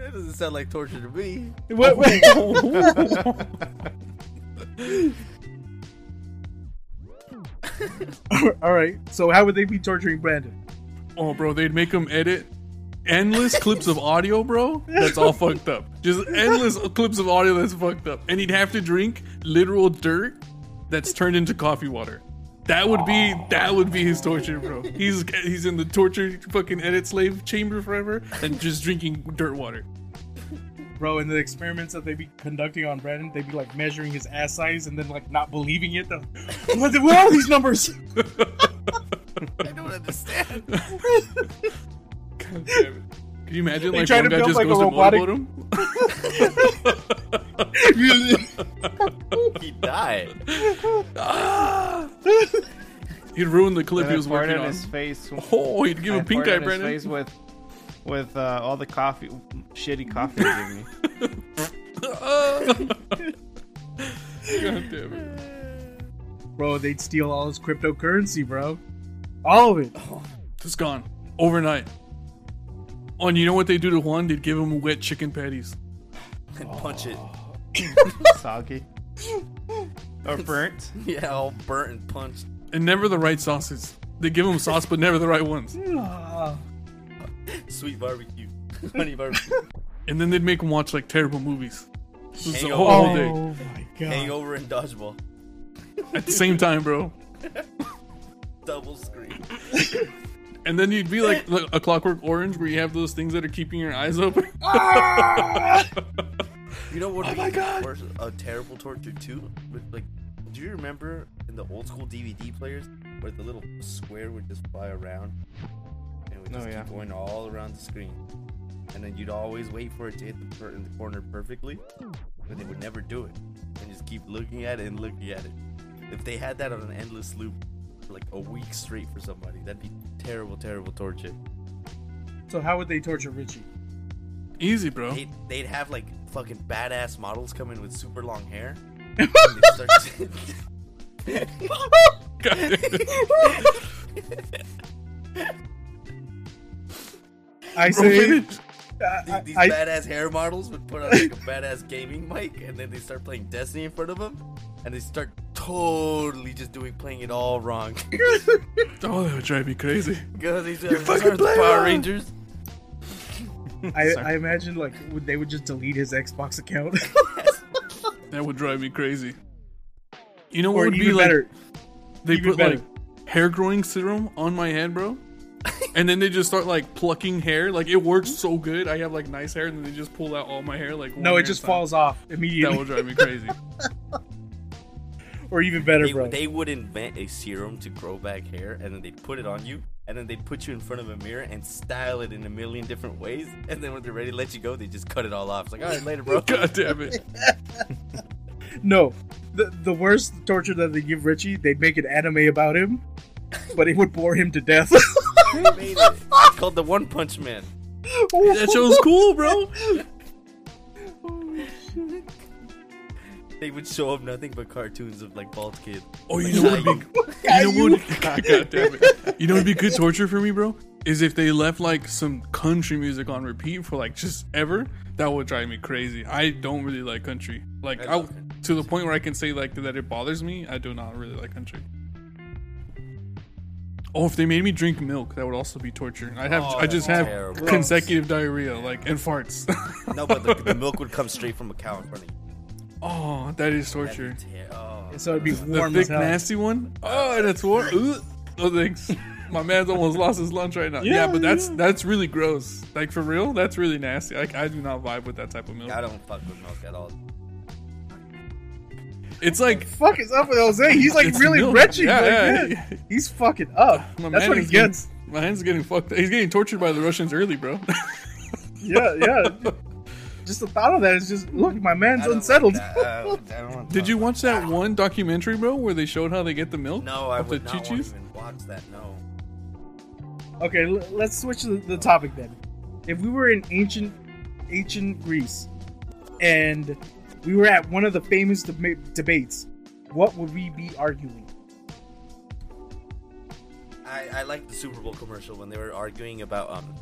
That doesn't sound like torture to me.
What- what- All right. So how would they be torturing Brandon?
Oh, bro, they'd make him edit endless clips of audio, bro. That's all fucked up. Just endless clips of audio that's fucked up, and he'd have to drink literal dirt that's turned into coffee water. That would be that would be his torture, bro. He's he's in the torture fucking edit slave chamber forever and just drinking dirt water.
Bro, in the experiments that they'd be conducting on Brandon, they'd be like measuring his ass size and then like not believing it. They're like, What, what are these numbers?
I don't understand.
God damn it. Can you imagine
They
like
try
one
to
guy
build,
just
like, a
goes to
robotic-
motorboat him?
He died.
He'd ruin the clip
and
he was working on.
his face.
Oh, he'd give
I
a pink eye,
in his
Brandon.
face with with uh, all the coffee, shitty coffee they give me.
God damn it.
bro, they'd steal all his cryptocurrency, bro. All of it.
Just gone. Overnight. Oh, and you know what they do to Juan? They'd give him wet chicken patties.
And punch it.
soggy or burnt.
Yeah, all burnt and punched.
And never the right sauces. They give them sauce, but never the right ones.
Ah.
Sweet barbecue. Honey barbecue.
And then they'd make them watch like terrible movies. This is the
Hangover.
whole
Oh
day.
my god.
Hangover and dodgeball.
At the same time, bro.
Double screen.
And then you'd be like like a clockwork orange where you have those things that are keeping your eyes open.
You know what?
Oh my God.
worse? A terrible torture too. With like, do you remember in the old school DVD players where the little square would just fly around and it would
Oh,
just
yeah.
keep going all around the screen, and then you'd always wait for it to hit the per- in the corner perfectly, but they would never do it, and just keep looking at it and looking at it. If they had that on an endless loop for like a week straight for somebody, that'd be terrible, terrible torture.
So how would they torture Richie?
Easy, bro.
They'd, they'd have like fucking badass models come in with super long hair. and they'd start-
God damn it.
I say,
finish.
Uh,
these
I,
badass hair models would put on like a badass gaming mic, and then they start playing Destiny in front of them, and they start totally just doing playing it all wrong.
Oh, that would drive me crazy.
Because
You're fucking playing
Power. Rangers.
I, I imagine like would they would just delete his Xbox account,
That would drive me crazy. You know what
or
would
even
be like?
better,
They
even
put
better.
like hair growing serum on my head, bro. and then they just start like plucking hair. Like it works so good. I have like nice hair, and then they just pull out all my hair. Like
no, it just
time.
falls off immediately.
That
immediately,
would drive me crazy.
or even better,
They,
bro.
they would invent a serum to grow back hair, and then they'd put it on you, and then they'd put you in front of a mirror and style it in a million different ways. And then when they're ready to let you go, they just cut it all off. It's like, all right, later, bro.
God damn it.
No, the the worst torture that they give Richie, they'd make an anime about him, but it would bore him to death.
They made it. It's called the One Punch Man.
That show's cool, bro.
They would show up nothing but cartoons of like bald kid.
Oh, you know what would be you know what God damn it. You know what would be good torture for me, bro? Is if they left like some country music on repeat for like just ever. That would drive me crazy. I don't really like country. Like
I
I, to the point where I can say like that it bothers me. I do not really like country. Oh, if they made me drink milk, that would also be torture. I have
Oh,
I just have
terrible.
consecutive diarrhea, like and farts.
No, but the, the milk would come straight from a cow in front of you.
Oh, that is torture.
ter- oh.
so it'd be
The thick,
as hell.
nasty one. Oh, that's warm. Ugh. Oh, thanks. My man's almost lost his lunch right now. Yeah,
Yeah,
but that's
yeah.
that's really gross. Like for real, that's really nasty. Like I do not vibe with that type of milk.
I don't fuck with milk at all.
It's like
Fuck is up with Jose? He's like really
milk.
wretched.
Yeah,
like,
yeah,
yeah.
yeah.
He's fucking up.
My
That's what he
getting-
gets.
My hand's getting fucked. He's getting tortured by the Russians early, bro.
Yeah, yeah. Just the thought of that is just look. My man's unsettled.
I I
Did you watch that one documentary, bro, where they showed how they get the milk?
No, I
off
would
the
not want to even watch that. No.
Okay, l- let's switch the, the topic then. If we were in ancient ancient Greece and we were at one of the famous deba- debates, what would we be arguing?
I, I like the Super Bowl commercial when they were arguing about um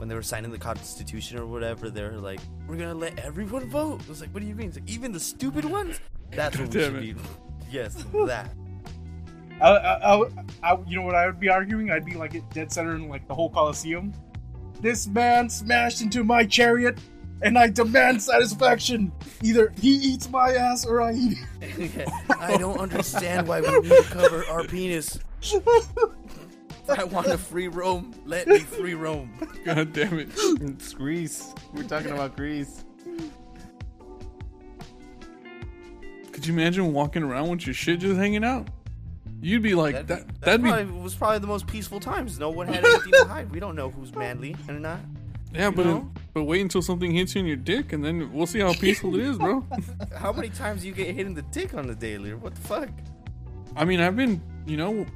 when they were signing the Constitution or whatever. They were like, "We're gonna let everyone vote." I was like, "What do you mean? It's like, even the stupid ones?" That's what we
Damn
should
it.
be. Yes, that.
I, I, I, I, you know what I would be arguing? I'd be like dead center in like the whole Coliseum. This man smashed into my chariot, and I demand satisfaction. Either he eats my ass or I eat. It.
I don't understand why we need to cover our penis. I want to free roam. Let me free roam.
God damn it.
It's Greece. We're talking about Greece.
Could you imagine walking around with your shit just hanging out? You'd be like
That,
that.
that
That'd be
was probably the most peaceful times. No one had anything to hide. We don't know who's manly and not.
yeah, but
know?
but wait until something hits you in your dick, and then we'll see how peaceful it is, bro.
How many times do you get hit in the dick on the daily? Or what the fuck?
I mean, I've been, you know,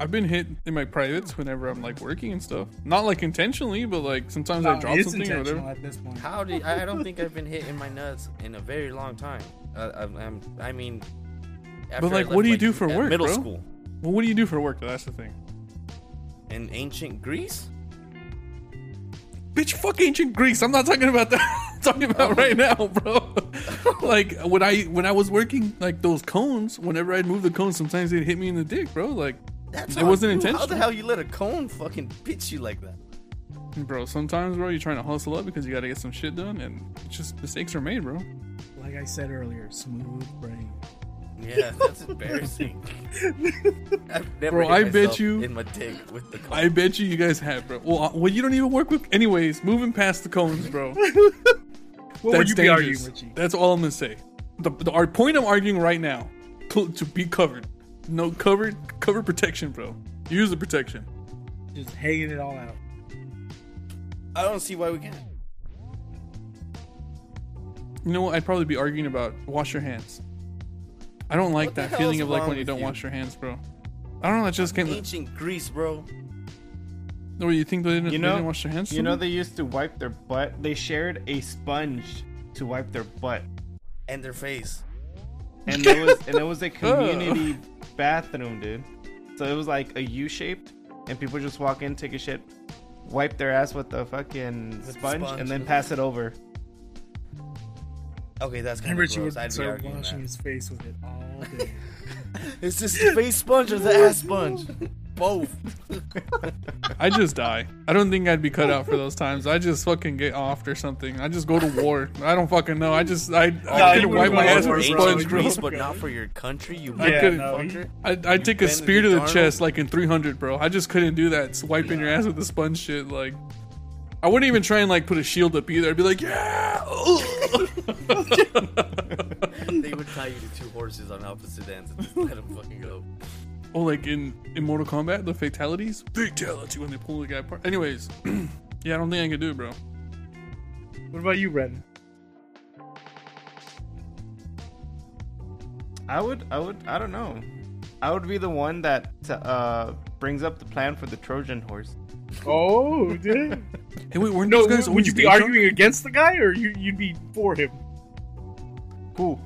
I've been hit in my privates whenever I'm like working and stuff. Not like intentionally, but like sometimes I drop something or
intentional
whatever.
at this point.
How did I I don't think I've been hit in my nuts in a very long time. Uh, I'm, I'm, I mean, after I
like,
left,
what do you do for work,
Middle
bro?
school
Well, what do you do for work? That's the thing.
in ancient Greece.
Bitch, fuck ancient Greece. I'm not talking about that. I'm talking about right now, bro. like when I when I was working like those cones, whenever I'd move the cones, sometimes they'd hit me in the dick, bro. Like,
That's
It wasn't
you. How the hell you let a cone fucking pitch you like that?
bro, sometimes, bro, you're trying to hustle up because you got to get some shit done, and just mistakes are made, bro.
Like I said earlier, smooth brain.
Yeah, that's embarrassing. I've never
Bro,
hit
I bet you-
in my dick with the cone.
I bet you you guys have, bro. Well, uh, well, you don't even work with. Anyways, moving past the cones, bro.
What would
That's
you be
dangerous.
arguing, Richie?
That's all I'm gonna say. The, the our point I'm arguing right now to, to be covered. No covered cover protection, bro. Use the protection.
Just hanging it all out.
I don't see why we can't.
You know what? I'd probably be arguing about wash your hands. I don't like
What the
that
hell's
feeling of like
wrong
when you
with
don't
you?
wash your hands, bro. I don't know. That just came.
Ancient Greece, bro.
Or you think they didn't,
You
they
know-
didn't wash their hands?
You know they used to wipe their butt. They shared a sponge to wipe their butt,
And their face.
And there was and it was a oh. community bathroom, dude. So it was like a U shaped, and people just walk in, take a shit, wipe their ass with the fucking
With
sponge,
sponge.
and then pass it over.
Okay, that's kind
And
of
Richie
gross.
would
I'd be
start washing
that.
his face with it all day.
It's just the face sponge or the ass sponge. Both.
I just die. I don't think I'd be cut out for those times. I just fucking get offed or something. I just go to war. I don't fucking know. I just I, I
you
could
would've
wipe my ass with a sponge,
bro.
bro.
But not for your country. You
I
Yeah,
couldn't.
no,
fucker.
I'd, I'd take a spear to the
Arnold?
chest like in 300, bro. I just couldn't do that. Swiping your ass with a sponge shit. Like, I wouldn't even try and like put a shield up either. I'd be like, yeah.
They would tie you to two horses on opposite ends and just let them fucking go.
Oh, like in in Mortal Kombat, the fatalities. Fatality when they pull the guy apart. Anyways, yeah, I don't think I can do it, bro.
what about you, Ren?
I would, I would, I don't know. I would be the one that uh, brings up the plan for the Trojan horse.
Oh, dude.
Hey, wait, weren't
no,
those guys
would you be
day drunk?
arguing against the guy, or you, you'd be for him?
Who?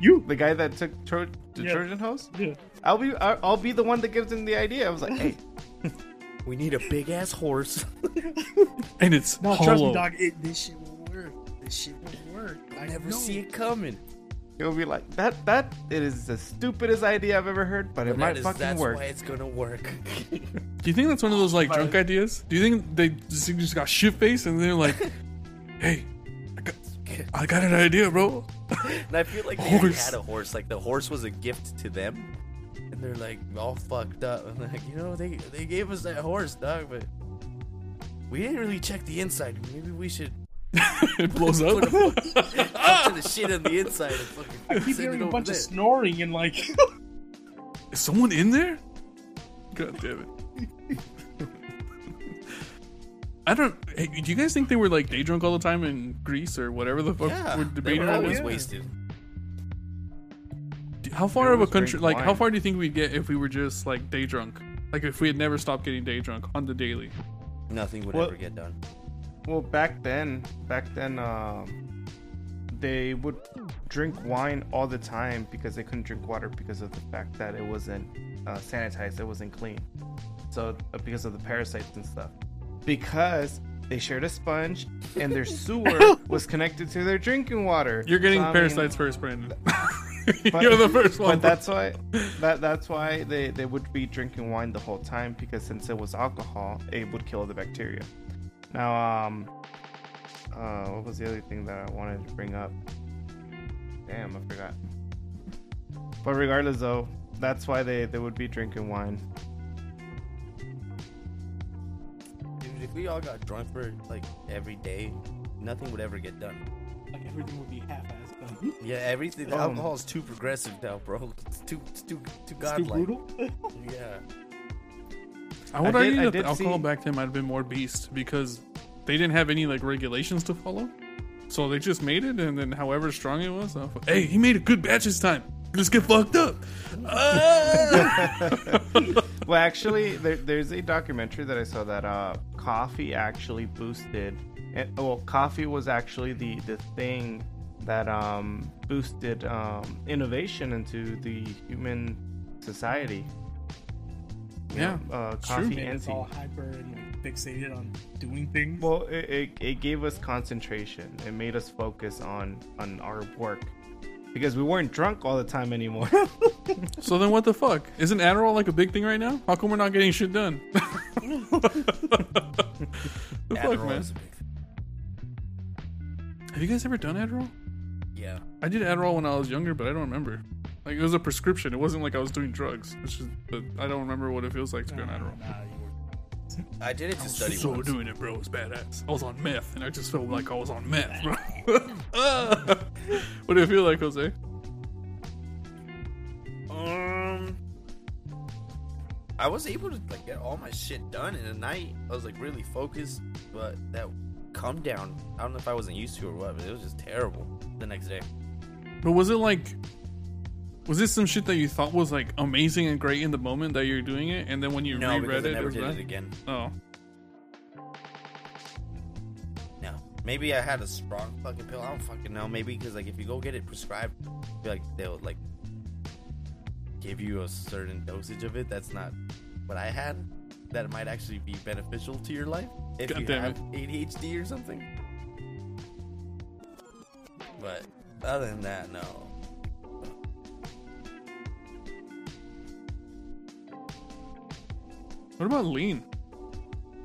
You?
The guy that took Tro- the
Yeah.
Trojan horse?
Yeah.
I'll be, I'll, I'll be the one that gives him the idea. I was like, hey,
We need a big ass horse.
And it's
No,
hollow.
trust me, dog. It, this shit will work. This shit will work. I
Never
know.
see it coming.
he'll be like, that, that, it is the stupidest idea I've ever heard, but it
But
might
that is-
fucking
that's
work.
why it's gonna work.
Do you think that's one of those like drunk ideas? Do you think they just, just got shit faced and they're like, "Hey, I got, I got an idea, bro."
And I feel like they had a horse. Like the horse was a gift to them, and they're like all fucked up. And like, you know, they they gave us that horse, dog, but we didn't really check the inside. Maybe we should
it blows up.
put to the shit on the inside and fucking
I keep hearing a bunch
there.
of snoring and like.
Is someone in there? God damn it. I don't. Hey, do you guys think they were like day drunk all the time in Greece or whatever the fuck
yeah,
we're
they
debating
were
right
always
now?
wasted.
How far
They
of a country,
drink
like how far do you think we'd get if we were just like day drunk? Like if we had never stopped getting day drunk on the daily?
Nothing would
Well-
ever get done.
Well, back then, back then, um, they would drink wine all the time because they couldn't drink water because of the fact that it wasn't uh, sanitized, it wasn't clean. So uh, because of the parasites and stuff. Because they shared a sponge and their sewer was connected to their drinking water.
You're getting
So, I mean,
parasites first, Brandon.
But-
You're the first one.
But that's why that that's why they, they would be drinking wine the whole time because since it was alcohol, it would kill the bacteria. Now, um, uh, what was the other thing that I wanted to bring up? Damn, I forgot. But regardless, though, that's why they, they would be drinking wine.
Dude, if we all got drunk for like every day, nothing would ever get done.
like everything would be half-assed. Done.
Yeah, everything. The
Um,
alcohol is too progressive now, bro. It's too, it's too, too
It's too brutal.
Yeah.
I would
I did-
argue
I
that the alcohol
see-
back then might have been more beast because they didn't have any like regulations to follow. So they just made it, and then however strong it was, hey, he made a good batch this time. Let's get fucked up. Ah!
Well, actually, there, there's a documentary that I saw that uh, coffee actually boosted. And, well, coffee was actually the, the thing that um, boosted um, innovation into the human society. You
Yeah,
uh,
it's true.
coffee and tea.
all hyper and like fixated on doing things.
Well, it, it, it gave us concentration. It made us focus on on our work because we weren't drunk all the time anymore.
so then, what the fuck? Isn't Adderall like a big thing right now? How come we're not getting shit done? the fuck,
Adderall
man?
big thing.
Have you guys ever done Adderall?
Yeah.
I did Adderall when I was younger, but I don't remember. Like it was a prescription. It wasn't like I was doing drugs. It's just that I don't remember what it feels like to be on Adderall.
nah, you were-
I did it to study
so
once.
doing it, bro. It was badass. I was on meth, and I just felt like I was on meth, bro. What do you feel like, Jose?
Um, I was able to like get all my shit done in a night. I was like really focused, but that come down. I don't know if I wasn't used to it or what, but it was just terrible the next day.
But was it like was this some shit that you thought was like amazing and great in the moment that you're doing it, and then when you
no,
reread it, I
never did it again.
Oh, no.
Maybe I had a strong fucking pill. I don't fucking know. Maybe because like if you go get it prescribed, like they'll like give you a certain dosage of it. That's not what I had. That might actually be beneficial to your life if
God
you have it. ADHD or something. But other than that, no.
What about lean?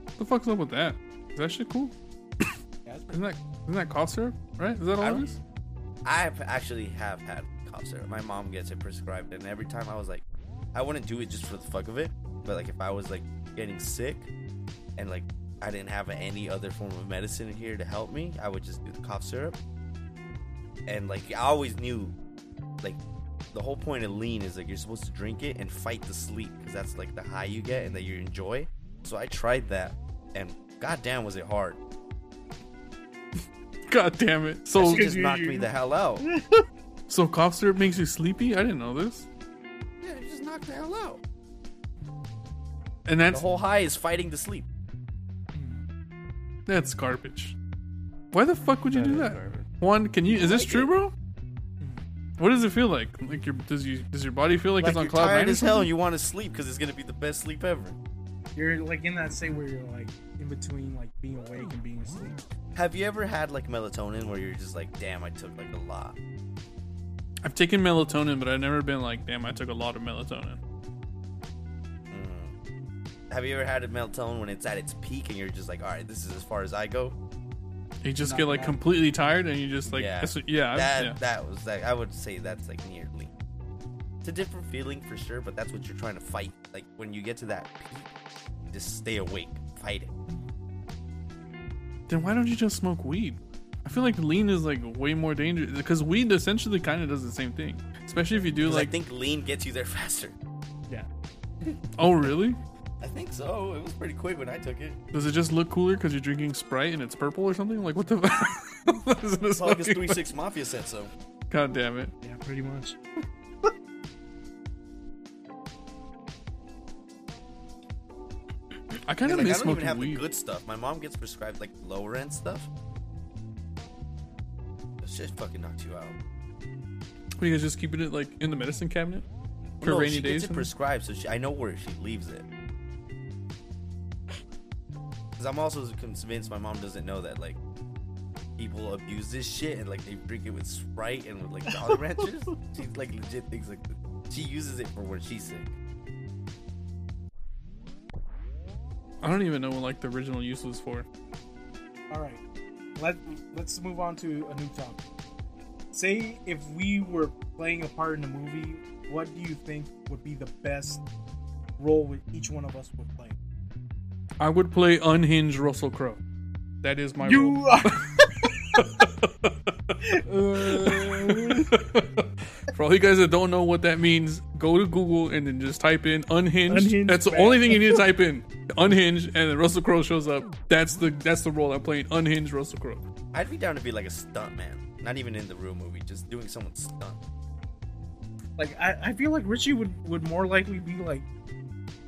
What the fuck's up with that? Is that shit cool?
Yeah,
Isn't that isn't that cough syrup? Right? Is that all
I
it?
I've actually have had cough syrup. My mom gets it prescribed, and every time I was like, I wouldn't do it just for the fuck of it, but like if I was like getting sick, and like I didn't have any other form of medicine in here to help me, I would just do the cough syrup. And like I always knew, like the whole point of lean is like you're supposed to drink it and fight the sleep because that's like the high you get and that you enjoy. So I tried that, and goddamn was it hard.
God damn it!
That
So
shit just knocked me the hell out.
so cough syrup makes you sleepy? I didn't know this.
yeah, it just knocked the hell out.
And
The
that's
whole high is fighting the sleep.
that's garbage. Why the fuck would you
That
do that?
garbage.
Juan, can you? Is this
like
true,
it.
bro? What does it feel like? Like your does you does your body feel like,
like
it's on cloud nine? or
as hell and you want to sleep because it's gonna be the best sleep ever.
You're like in that state where you're like in between like being awake and being asleep.
Have you ever had like melatonin where you're just like, damn, I took like a lot?
I've taken melatonin, but I've never been like, damn, I took a lot of melatonin.
Mm. Have you ever had a melatonin when it's at its peak and you're just like, all right, this is as far as I go?
You just get like
bad.
completely tired, and you just like,
Yeah.
yeah, yeah,
that
yeah.
that was like I would say that's like nearly. It's a different feeling for sure, but that's what you're trying to fight. Like when you get to that peak, just stay awake, fight it.
Then why don't you just smoke weed? I feel like lean is like way more dangerous because weed essentially kind of does the same thing, especially if you do like.
I think lean gets you there faster.
Yeah.
oh really?
I think so. It was pretty quick when I took it.
Does it just look cooler because you're drinking Sprite and it's purple or something? Like what the? What is this
It's like his three six mafia said so.
God damn it!
Yeah, pretty much.
I kind of
like, I don't even have
weed.
the good stuff. My mom gets prescribed like lower end stuff. That shit fucking knocked you out.
Are you guys just keeping it like in the medicine cabinet for
no,
rainy
she
days?
gets it
and-
prescribed, so she, I know where she leaves it. Because I'm also convinced my mom doesn't know that like people abuse this shit and like they drink it with Sprite and with like Jolly Ranchers. she like legit thinks like she uses it for when she's sick.
I don't even know what like the original use was for.
All right. Let Let's move on to a new topic. Say if we were playing a part in a movie, what do you think would be the best role with each one of us would play?
I would play unhinged Russell Crowe. That is my role.
You are.
For all you guys that don't know what that means, go to Google and then just type in unhinged.
Unhinged
that's the
man.
only thing you need to type in. Unhinged, and then Russell Crowe shows up. That's the that's the role I'm playing. Unhinged Russell Crowe.
I'd be down to be like a stunt man, not even in the real movie, just doing someone's stunt.
like I, I feel like Richie would would more likely be like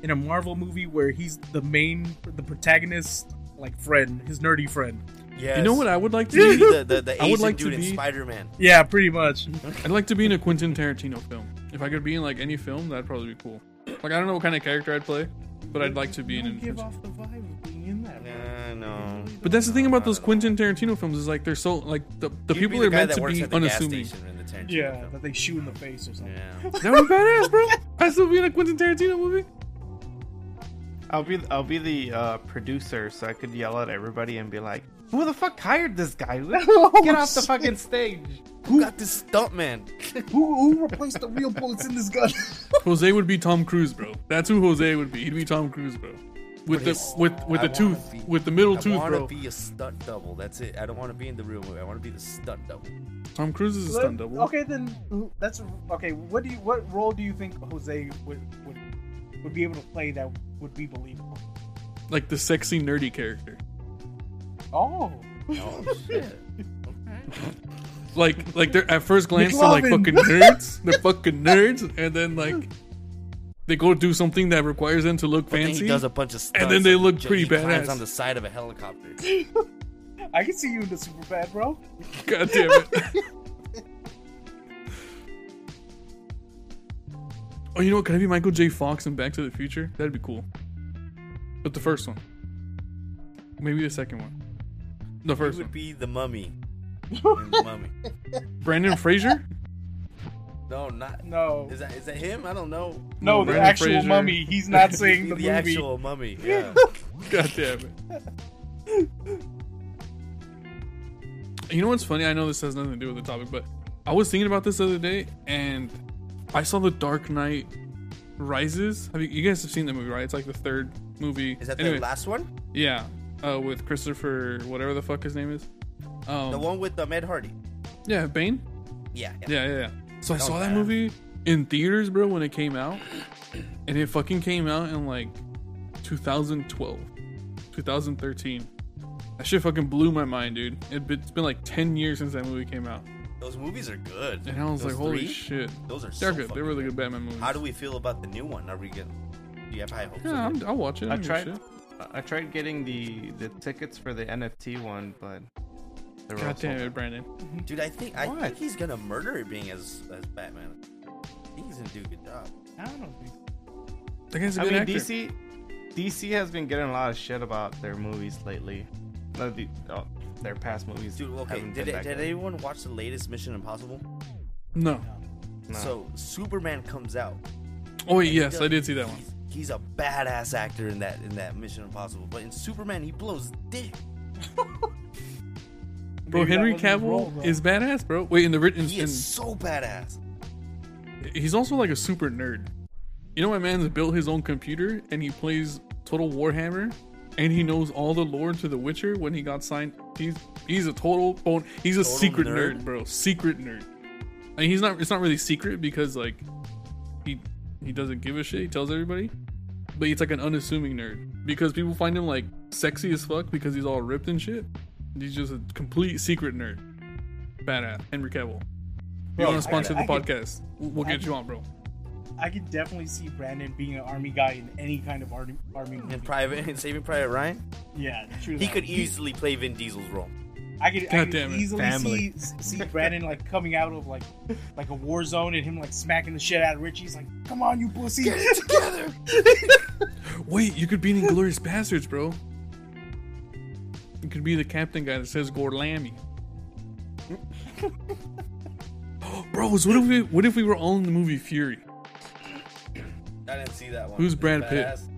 in a Marvel movie where he's the main the protagonist like friend, his nerdy friend.
Yeah,
You know what I would like to
Be
be?
the, the, the
I would
Asian
like to
dude in
be-
Spider Man.
Yeah, pretty much.
I'd like to be in a Quentin Tarantino film. If I could be in like any film, that'd probably be cool. Like I don't know what kind of character I'd play, but I'd like to be in
You
it.
give off the vibe of being in that.
Nah, no.
But that's the thing about those Quentin Tarantino films is like they're so like the, the
You'd
people
the
are meant to be
the
unassuming.
station the
Yeah,
film.
that they shoot in the face or something.
Yeah.
That would be badass, bro. I'd still be in a Quentin Tarantino movie.
I'll be I'll be the uh, producer, so I could yell at everybody and be like, "Who the fuck hired this guy? Get off the fucking stage!"
Who got this stunt man?
Who, who replaced the real bullets in this gun?
Jose would be Tom Cruise, bro. That's who Jose would be. He'd be Tom Cruise, bro. With the
his-
with with
I
the tooth,
be-
with the middle tooth. bro.
I want to be a stunt double. That's it. I don't want to be in the real movie. I want to be the stunt double.
Tom Cruise is a
Let-
stunt double.
Okay, then that's okay. What do you what role do you think Jose would would would be able to play that would be believable?
Like the sexy nerdy character.
Oh,
Oh shit.
Like like they're at first glance they're like fucking nerds. They're fucking nerds, and then like they go do something that requires them to look
But then
fancy.
he does a bunch of stunts.
And then they look
j-
pretty
he climbs
badass.
on the side of a helicopter.
I can see you in the super bad, bro.
God damn it. oh, you know what? Can I be Michael J. Fox in Back to the Future? That'd be cool. But the first one. Maybe the second one. The
He
first
would
one.
be the mummy. The mummy.
Brendan Fraser?
No, not.
No,
Is that is that him? I don't know.
no,
No,
the
Brendan
actual
Fraser.
mummy. He's not saying
be
the,
the,
movie.
actual mummy. Yeah.
God damn it. You know what's funny? I know this has nothing to do with the topic, but I was thinking about this the other day and I saw The Dark Knight Rises. Have you, you guys have seen the movie, right? It's like the third movie.
Is that
Anyway,
the last one?
Yeah, uh, with Christopher, whatever the fuck his name is. Um,
The one with the Med Hardy.
Yeah, Bane.
Yeah. yeah.
Yeah, yeah, yeah. So I saw that movie in theaters, bro, when it came out, and it fucking came out in like 2012, 2013. That shit fucking blew my mind, dude. It's been like 10 years since that movie came out,
Those movies are good.
and I was
Those
like, holy
three,
shit,
Those are
they're
so
good. They're really good Batman movies.
How do we feel about the new one? Are we gonna? Do you have high hopes?
Yeah,
of it?
I'm, I'll watch it.
I
I
tried.
tried.
I tried getting the the tickets for the NFT one, but they were all
God damn
sold
it, Brandon.
Dude, I think I think he's gonna murder it being as as Batman. I think he's gonna do a good job.
I don't think.
That guy's a
I
good
mean,
actor.
DC DC has been getting a lot of shit about their movies lately. No, the, their past movies.
Dude, okay. Did
been
it,
that
did anyone watch the latest Mission Impossible?
No.
No.
So Superman comes out.
Oh wait,
and he
yes,
does-
I did see that one.
He's, he's a badass actor in that in that Mission Impossible, but in Superman he blows dick.
Bro,
Maybe
Henry Cavill
role, bro.
is badass, bro. Wait, in the written,
He is so badass.
he's also like a super nerd. You know, my man's built his own computer and he plays Total Warhammer, and he knows all the lore to The Witcher. When he got signed, he's he's a total bone. He's a
Total
secret nerd.
nerd?
bro. Secret nerd. I mean, he's not. It's not really secret because like he he doesn't give a shit. He tells everybody, but he's like an unassuming nerd because people find him like sexy as fuck because he's all ripped and shit. He's just a complete secret nerd. Badass. Henry Cavill. You want to sponsor
I
the
could-
podcast, we'll, we'll
I
get you on, bro.
I could definitely see Brandon being an army guy in any kind of army army movie.
In Private in Saving Private Ryan,
Yeah, true.
he
that.
could easily play Vin Diesel's role.
I could, I could
it.
easily
Family.
see see Brandon like coming out of like like a war zone and him like smacking the shit out of Richie. He's like, "Come on, you pussy!"
Get it together.
Wait, you could be in Inglourious Basterds, bro. You could be the captain guy that says Gorlami. Bros, what if we what if we were all in the movie Fury?
I didn't see that one.
Who's Brad Pitt?
Badass.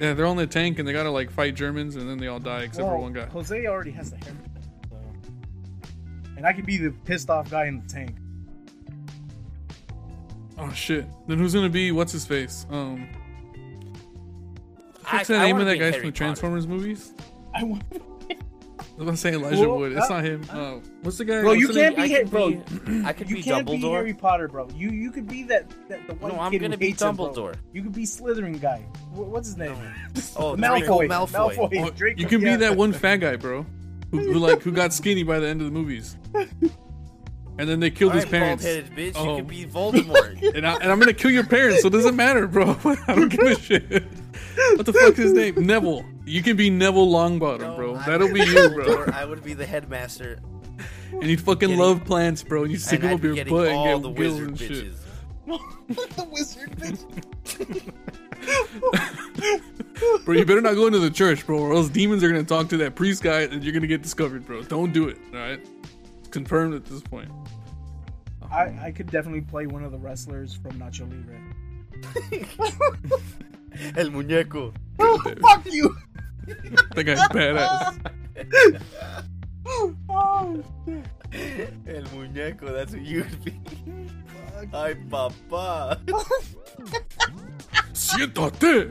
Yeah, they're on the tank and they gotta like fight Germans and then they all die except for one guy.
Jose already has the hair, so. and I could be the pissed off guy in the tank.
Oh shit. Then who's gonna be what's his face? Um
I,
what's the
I
name
wanna
of that
be
guy
Harry
from the
Potter.
Transformers movies?
I want.
I was gonna say Elijah
Well,
Wood. It's
uh,
not him. Uh, what's the guy?
Bro, you
What's the name?
can't be
I
Har- bro.
I could
You
be
can't be
Dumbledore.
Harry Potter, bro. You you could be that that the white
No, I'm gonna be
hates him.
Dumbledore.
You could be Slytherin guy. Wh- What's his name?
Oh, Draco Malfoy.
Oh,
Draco,
you can
yeah.
be that one fat guy, bro, who, who like who got skinny by the end of the movies, and then they killed his
Alright,
parents.
bald-headed bitch.
Oh.
You could be oh. Voldemort.
And, I, and I'm gonna kill your parents, so it doesn't matter, bro. I don't give a shit. What the fuck's his name? Neville. You can be Neville Longbottom,
No,
bro.
I
That'll be you, bro.
Dumbledore. I would be the headmaster,
And you fucking
Getting-
love plants, bro. And you stick
and
them up your
getting
butt
all
and
the
get gills
wizard
and shit.
bitches.
the wizard bitch.
Bro, you better not go into the church, bro, or else demons are gonna talk to that priest guy and you're gonna get discovered, bro. Don't do it, alright? Confirmed at this point.
I, I could definitely play one of the wrestlers from Nacho Libre.
El muñeco.
Oh, Fuck you!
That guy's badass.
oh, shit.
El muñeco. That's what you'd be. Ay, papá.
Siéntate.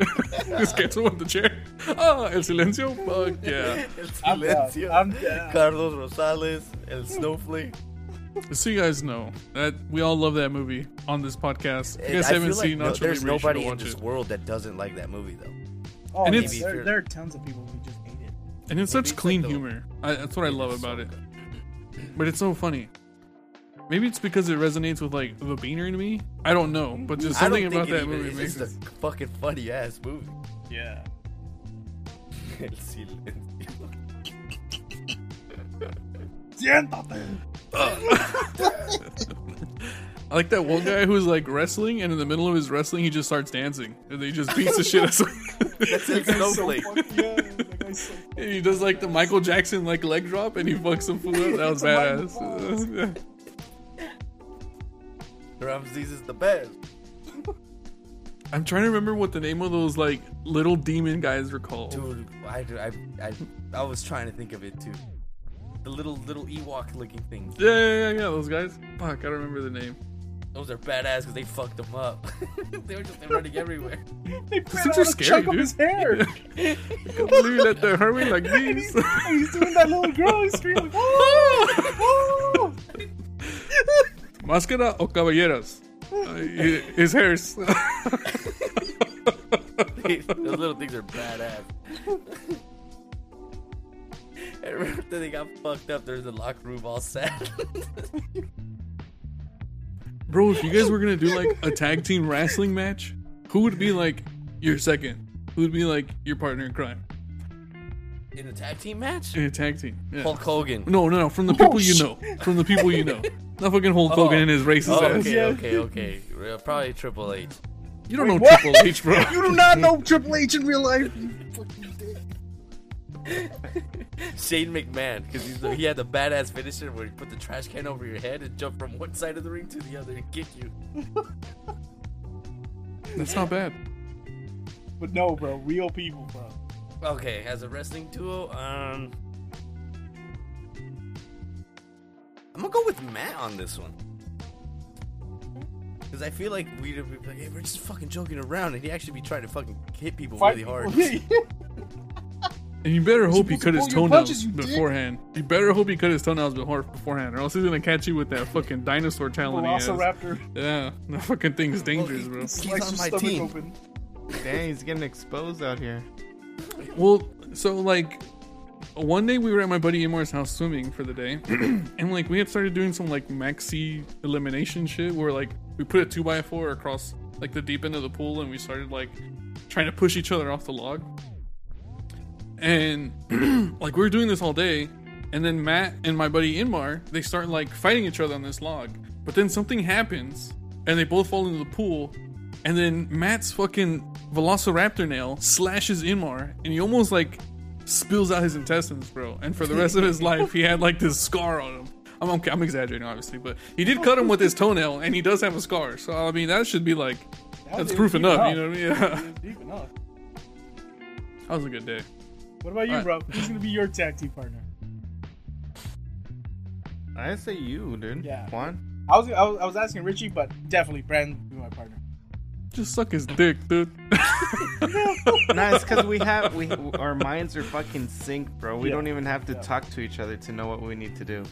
Just gets him on the chair. Ah, el silencio. Fuck yeah.
El
I'm down.
silencio.
I'm down.
Carlos Rosales. El snowflake.
So you guys know that we all love that movie on this podcast. If you guys
I
haven't
feel like
seen
no, there's
Libre,
nobody in this
it.
world that doesn't like that movie, though.
Oh,
And it's-
there, there are tons of people who just hate it.
And it's
Maybe
such clean
like the-
humor. I, that's what I love
It's so
about it. But it's so funny. Maybe it's because it resonates with like the beaner in me. I don't know, but just something about that
even
movie
is.
makes
It's
it.
a fucking funny ass movie.
Yeah.
El silencio.
Siéntate.
I like that one guy who's like wrestling, and in the middle of his wrestling, he just starts dancing, and then he just beats the shit out of someone.
That's it,
That guy's so
Snowflake.
Yeah, that so
he does like the Michael Jackson like leg drop, and he fucks some fool up. That was badass.
Ramses is the best.
I'm trying to remember what the name of those like little demon guys were called.
Dude, I, I, I, I was trying to think of it too. The little little Ewok looking things.
Yeah, yeah, yeah, yeah, those guys. Fuck, I don't remember the name.
Those are badass because they fucked them up. they were just running everywhere.
They
Those
ran
things
out
are
a
scary,
chunk of
dude.
his hair.
I can't believe that they're hurting like
and, he's,
this.
he's doing that little girl. He's screaming. "Woo! Woo!"
Máscara o caballeras? Uh, his hairs.
Those little things are badass. I remember that they got fucked up. There's the locker room all sad.
Bro, if you guys were gonna do like a tag team wrestling match, who would be like your second? Who would be like your partner in crime
In a tag team match?
in a tag team? Yeah.
Hulk Hogan.
No, no, no. From the people
Oh,
you know. From the people you know. Not fucking Hulk Hogan and his racist
Oh,
ass.
okay,
Yeah.
okay, okay. Uh, Probably Triple H.
You don't
Wait,
know
what?
Triple H, bro.
You do not know Triple H in real life. You fucking dick.
Shane McMahon, because he had the badass finisher where he put the trash can over your head and jump from one side of the ring to the other and kick you.
That's not bad.
But no, bro, real people, bro.
Okay, as a wrestling duo, um, I'm gonna go with Matt on this one. Because I feel like we'd be like, hey, we're just fucking joking around, and he actually be trying to fucking hit people
Fight
really hard.
people.
And you better hope he
supposed to
cut his toenails
punches, you dick.
beforehand. You better hope he cut his toenails before beforehand, or else he's gonna catch you with that fucking dinosaur talent.
Velociraptor.
Yeah, that fucking thing's dangerous, bro.
He's
Slice
on my team.
open.
Dang, he's getting exposed out here.
Well, so like one day we were at my buddy Inmar's house swimming for the day, and like we had started doing some like maxi elimination shit where like we put a two by four across like the deep end of the pool, and we started like trying to push each other off the log. And like we were doing this all day, and then Matt and my buddy Inmar they start like fighting each other on this log. But then something happens, and they both fall into the pool, and then Matt's fucking Velociraptor nail slashes Inmar, and he almost like spills out his intestines, bro. And for the rest of his life, he had like this scar on him. I'm, I'm, I'm exaggerating, obviously, but he did cut him with his toenail, and he does have a scar. So I mean, that should be like
That
that's proof
deep
enough, you know what I mean? Yeah,
It was deep enough.
that was a good day.
What about you,
Alright.
bro? Who's gonna be your tag team partner?
I say you, dude.
Yeah.
Juan.
I was, I was I was asking Richie, but definitely Brandon would be my partner.
Just suck his dick, dude.
nah, it's because we have we our minds are fucking synced, bro. We
Yeah.
don't even have to
Yeah.
talk to each other to know what we need to do.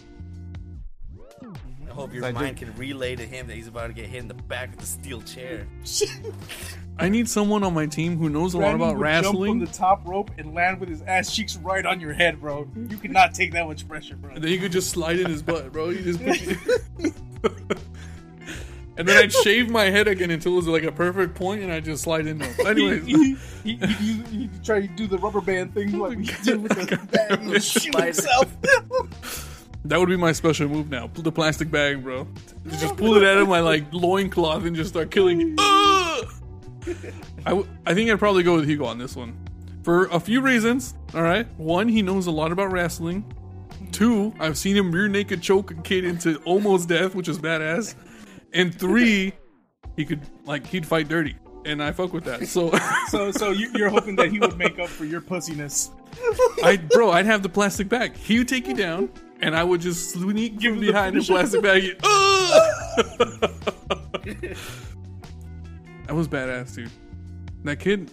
I hope your
I
mind
do-
can relay to him that he's about to get hit in the back of the steel chair.
I need someone on my team who knows a lot about
would jump
wrestling.
from the top rope and land with his ass cheeks right on your head, bro. You cannot take that much pressure, bro.
And then you could just slide in his butt, bro. You just and then I'd shave my head again until it was like a perfect point, and I just slide in there. Anyways,
he, he, he, he, he try to do the rubber band thing like we did with the bag and shoot
Slide.
himself.
that would be my special move now. Pull the plastic bag, bro. Just pull it out of my like loincloth and just start killing. I, w- I think I'd probably go with Hugo on this one for a few reasons. All right, one, he knows a lot about wrestling. Two, I've seen him rear naked choke a kid into almost death, which is badass. And three, he could like he'd fight dirty, and I fuck with that. So,
so so you, you're hoping that he would make up for your pussiness.
I bro, I'd have the plastic bag. He would take you down, and I would just sneak
him the
behind the plastic bag. Ugh! That was badass, dude. That kid,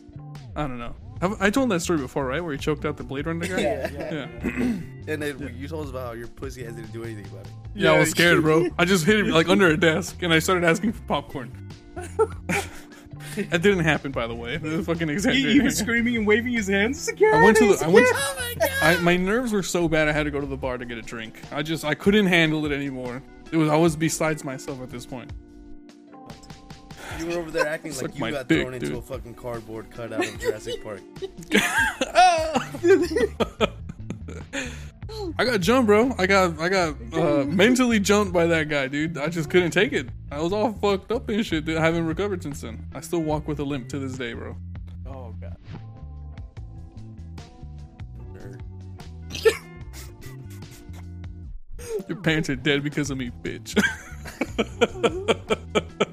I don't know. Have- I told that story before, right? Where he choked out the Blade Runner guy.
Yeah, yeah.
Yeah.
And then you told us about how your pussy has to do anything about it.
Yeah, I was scared, bro. I just hit him like under a desk, and I started asking for popcorn. that didn't happen, by the way. It was fucking
He, he was screaming and waving his hands. Security,
I went to the. I went.
security.
Oh I, my nerves were so bad. I had to go to the bar to get a drink. I just. I couldn't handle it anymore. It was. I was besides myself at this point.
You were over there acting
Suck
like you got
dick,
thrown into a fucking cardboard cutout of Jurassic Park.
I got jumped, bro. I got I got uh, mentally jumped by that guy, dude. I just couldn't take it. I was all fucked up and shit. Dude. I haven't recovered since then. I still walk with a limp to this day, bro.
Oh god.
Your parents are dead because of me, bitch.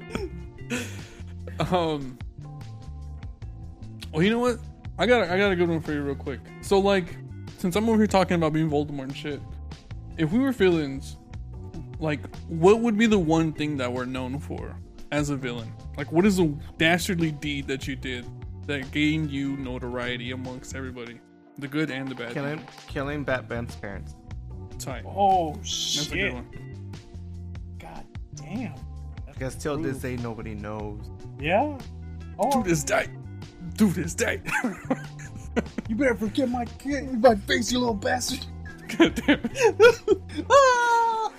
um. Well, you know what? I got I got a good one for you real quick. So like, since I'm over here talking about being Voldemort and shit, if we were villains, like, what would be the one thing that we're known for as a villain? Like, what is a dastardly deed that you did that gained you notoriety amongst everybody, the good and the bad?
Killing, killing Batman's parents.
Tight.
Oh
That's a good
shit.
one.
God damn.
Because till this day, nobody knows.
Yeah. Oh,
Do this day. Do this day.
you better forget my kid, my face, you little bastard.
God damn it.
Ah!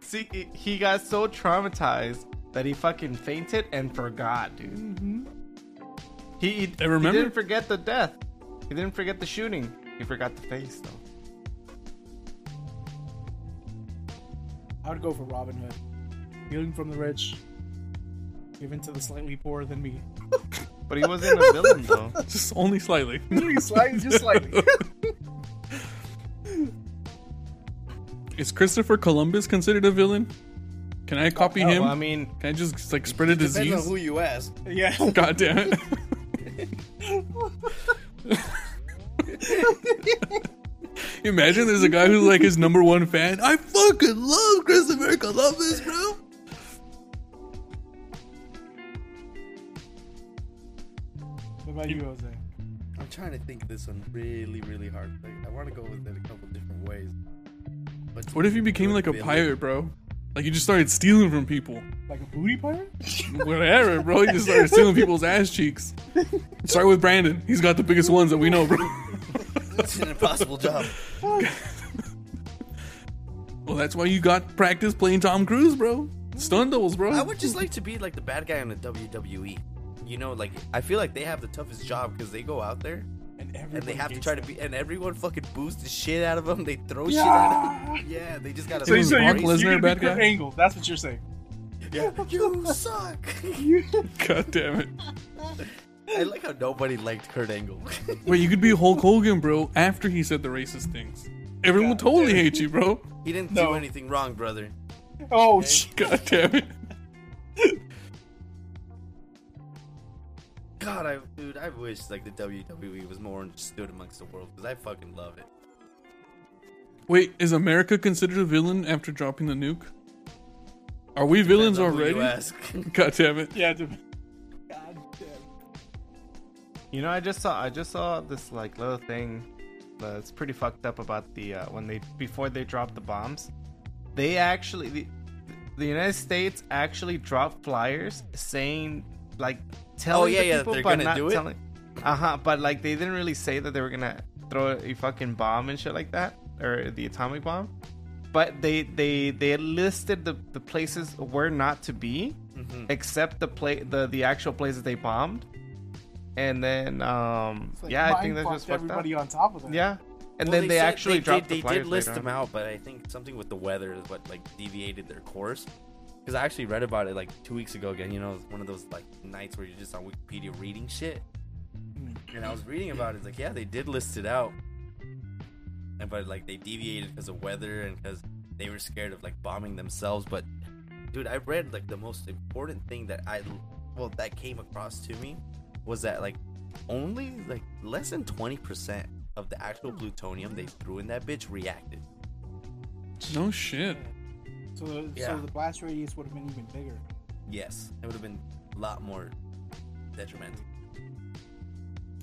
See, he- he got so traumatized that he fucking fainted and forgot, dude.
Mm-hmm.
He, he,
I remember-
he didn't forget the death. He didn't forget the shooting. He forgot the face, though.
I would go for Robin Hood. Stealing from the rich, giving to the slightly poorer than me.
But he wasn't a villain, though.
Just only slightly.
slightly, just slightly.
Is Christopher Columbus considered a villain? Can I copy
no,
him?
Well, I mean,
Can I just like spread a
Depends on who you ask.
yeah.
God damn it. Imagine there's a guy who's like his number one fan. I fucking love Christopher Columbus, bro.
What about you, Jose?
I'm trying to think this one really, really hard. Like, I want to go with it a couple different ways. But
What if you became like a
Villain.
pirate, bro? Like you just started stealing from people.
Like a booty pirate?
Whatever, bro. You just started stealing people's ass cheeks. Start with Brandon. He's got the biggest ones that we know, bro.
It's an impossible job.
Well, that's why you got practice playing Tom Cruise, bro. Stun doubles, bro.
I would just like to be like the bad guy on the WWE. You know, like I feel like they have the toughest job because they go out there
And,
and they have to try to be, and everyone fucking boosts the shit out of them. They throw shit at them. Yeah, they just gotta.
So
So,
Is
you're,
Lesnar
you're
a
gonna
bad
be
guy?
Angle. That's what you're saying.
yeah, you suck.
God damn it.
I like how nobody liked Kurt Angle.
Wait, you could be Hulk Hogan, bro, after he said the racist things. Everyone would totally hate you, bro.
he didn't
No.
do anything wrong, brother.
Oh, sh-
God damn it.
God, I dude, I wish like the WWE was more understood amongst the world because I fucking love it.
Wait, is America considered a villain after dropping the nuke? Are we villains
Depends on
already?
ask.
God damn it.
yeah. To, God damn.
you know, I just saw, I just saw this like little thing that's pretty fucked up about the uh, when they before they dropped the bombs. They actually, the, the United States actually dropped flyers saying like telling
Oh, yeah,
the
yeah,
people,
they're
but
gonna
not
do it?
telling. Uh huh. But like they didn't really say that they were gonna throw a fucking bomb and shit like that or the atomic bomb. But they they they listed the the places where not to be,
Mhm.
except the play the the actual places they bombed. And then um
like
yeah, I think that's
fucked
just fucked up.
everybody on top of that.
Yeah. And
Well,
then they,
said-
actually
they,
dropped
they,
the
they did list them out, but I think something with the weather is what like deviated their course. Because I actually read about it like two weeks ago again. You know, it's one of those like nights where you're just on Wikipedia reading shit. And I was reading about it. It's like, yeah, they did list it out, and but like they deviated because of weather and because they were scared of like bombing themselves. But dude, I read like the most important thing that I well that came across to me was that like only like less than twenty percent of the actual plutonium they threw in that bitch reacted.
No shit.
So, the,
Yeah.
so the blast radius would have been even bigger.
Yes, it would have been a lot more detrimental.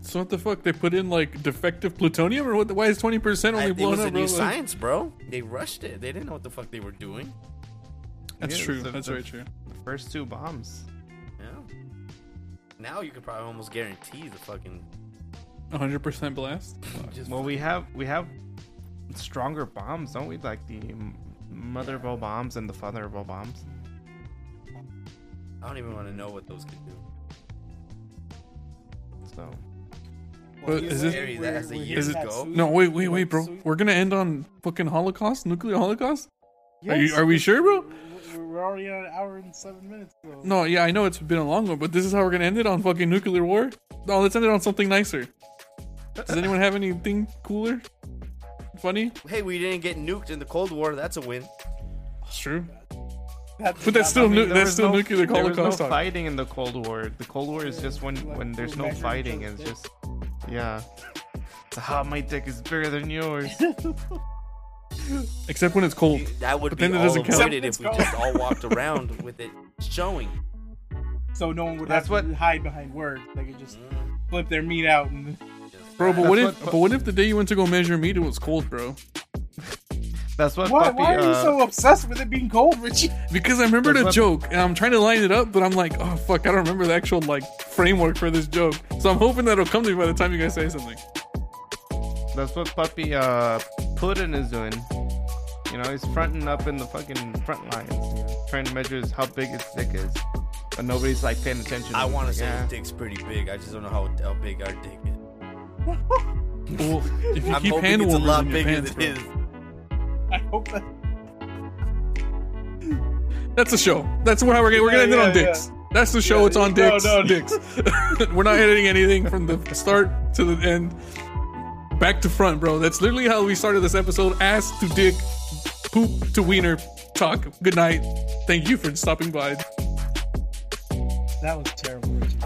So what the fuck? They put in like defective plutonium, or what? Why is twenty percent only
I- it was
up,
a new
Like-
science, bro. They rushed it. They didn't know what the fuck they were doing.
That's
Yeah,
true.
the-
That's
the-
very true.
The first two bombs.
Yeah. Now you could probably almost guarantee the fucking.
hundred percent blast.
Just
Well, we have we have stronger bombs, don't we? Like the mother of all bombs and the father of all bombs.
I don't even want to know what those could do.
So
But is this-
Scary, that has a
We're- we're
years
hitting that
ago.
No, wait, wait, wait, bro. We're gonna end on fucking Holocaust, nuclear Holocaust. Are you-
Yes,
are we sure, bro?
We're, we're already on an hour and seven minutes. So.
No, yeah, I know it's been a long one, but this is how we're gonna end it on fucking nuclear war. No, let's end it on something nicer. Does anyone have anything cooler? Funny?
Hey, we didn't get nuked in the Cold War. That's a win.
It's true.
That's
But that's still
I mean,
nu-
There
that's
was
still
no-
nuclear
There was no
talk.
fighting in the Cold War. The Cold War is just when
like,
when there's no fighting.
each
It's just yeah. So how my dick is bigger than yours.
Except when it's cold.
That would
But
be
then it
all
doesn't count.
avoided if we just all walked around with it showing.
so no one would
That's
have to
what-
hide behind words. They could just
Mm,
flip their meat out and
Bro, but
that.
what if
what-
but what if the day you went to go measure meat it was cold, bro?
That's what
why,
puppy.
why are you
uh,
so obsessed with it being cold, Richie?
Because I remember
That's
the
what-
joke and I'm trying to line it up, but I'm like, oh fuck, I don't remember the actual like framework for this joke. So I'm hoping that it'll come to me by the time you guys say something.
That's what puppy uh Putin is doing. You know, he's fronting up in the fucking front lines, you know, trying to measure how big his dick is, but nobody's like paying attention.
I want to say
yeah.
his dick's pretty big. I just don't know how, how big our dick is.
Well, if you
I'm
keep
hoping
hand
it's a lot bigger
pants,
than his.
I hope that.
That's the show. That's how we're gonna we're gonna end it
Yeah,
on
yeah,
dicks. That's the show.
Yeah,
it's on dicks.
no,
dicks.
no.
Dicks. we're not editing anything from the start to the end. Back to front, bro. That's literally how we started this episode. Ass to dick, poop to wiener talk. Good night. Thank you for stopping by.
That was terrible, Richie.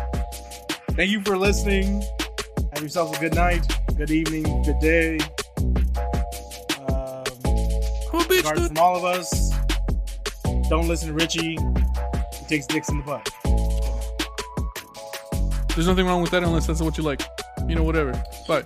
Thank you for listening. Have yourself a good night, good evening, good day. Um,
Oh, bitch. dude.
from all of us. Don't listen to Richie. He takes dicks in the butt.
There's nothing wrong with that unless that's what you like. You know, whatever. Bye.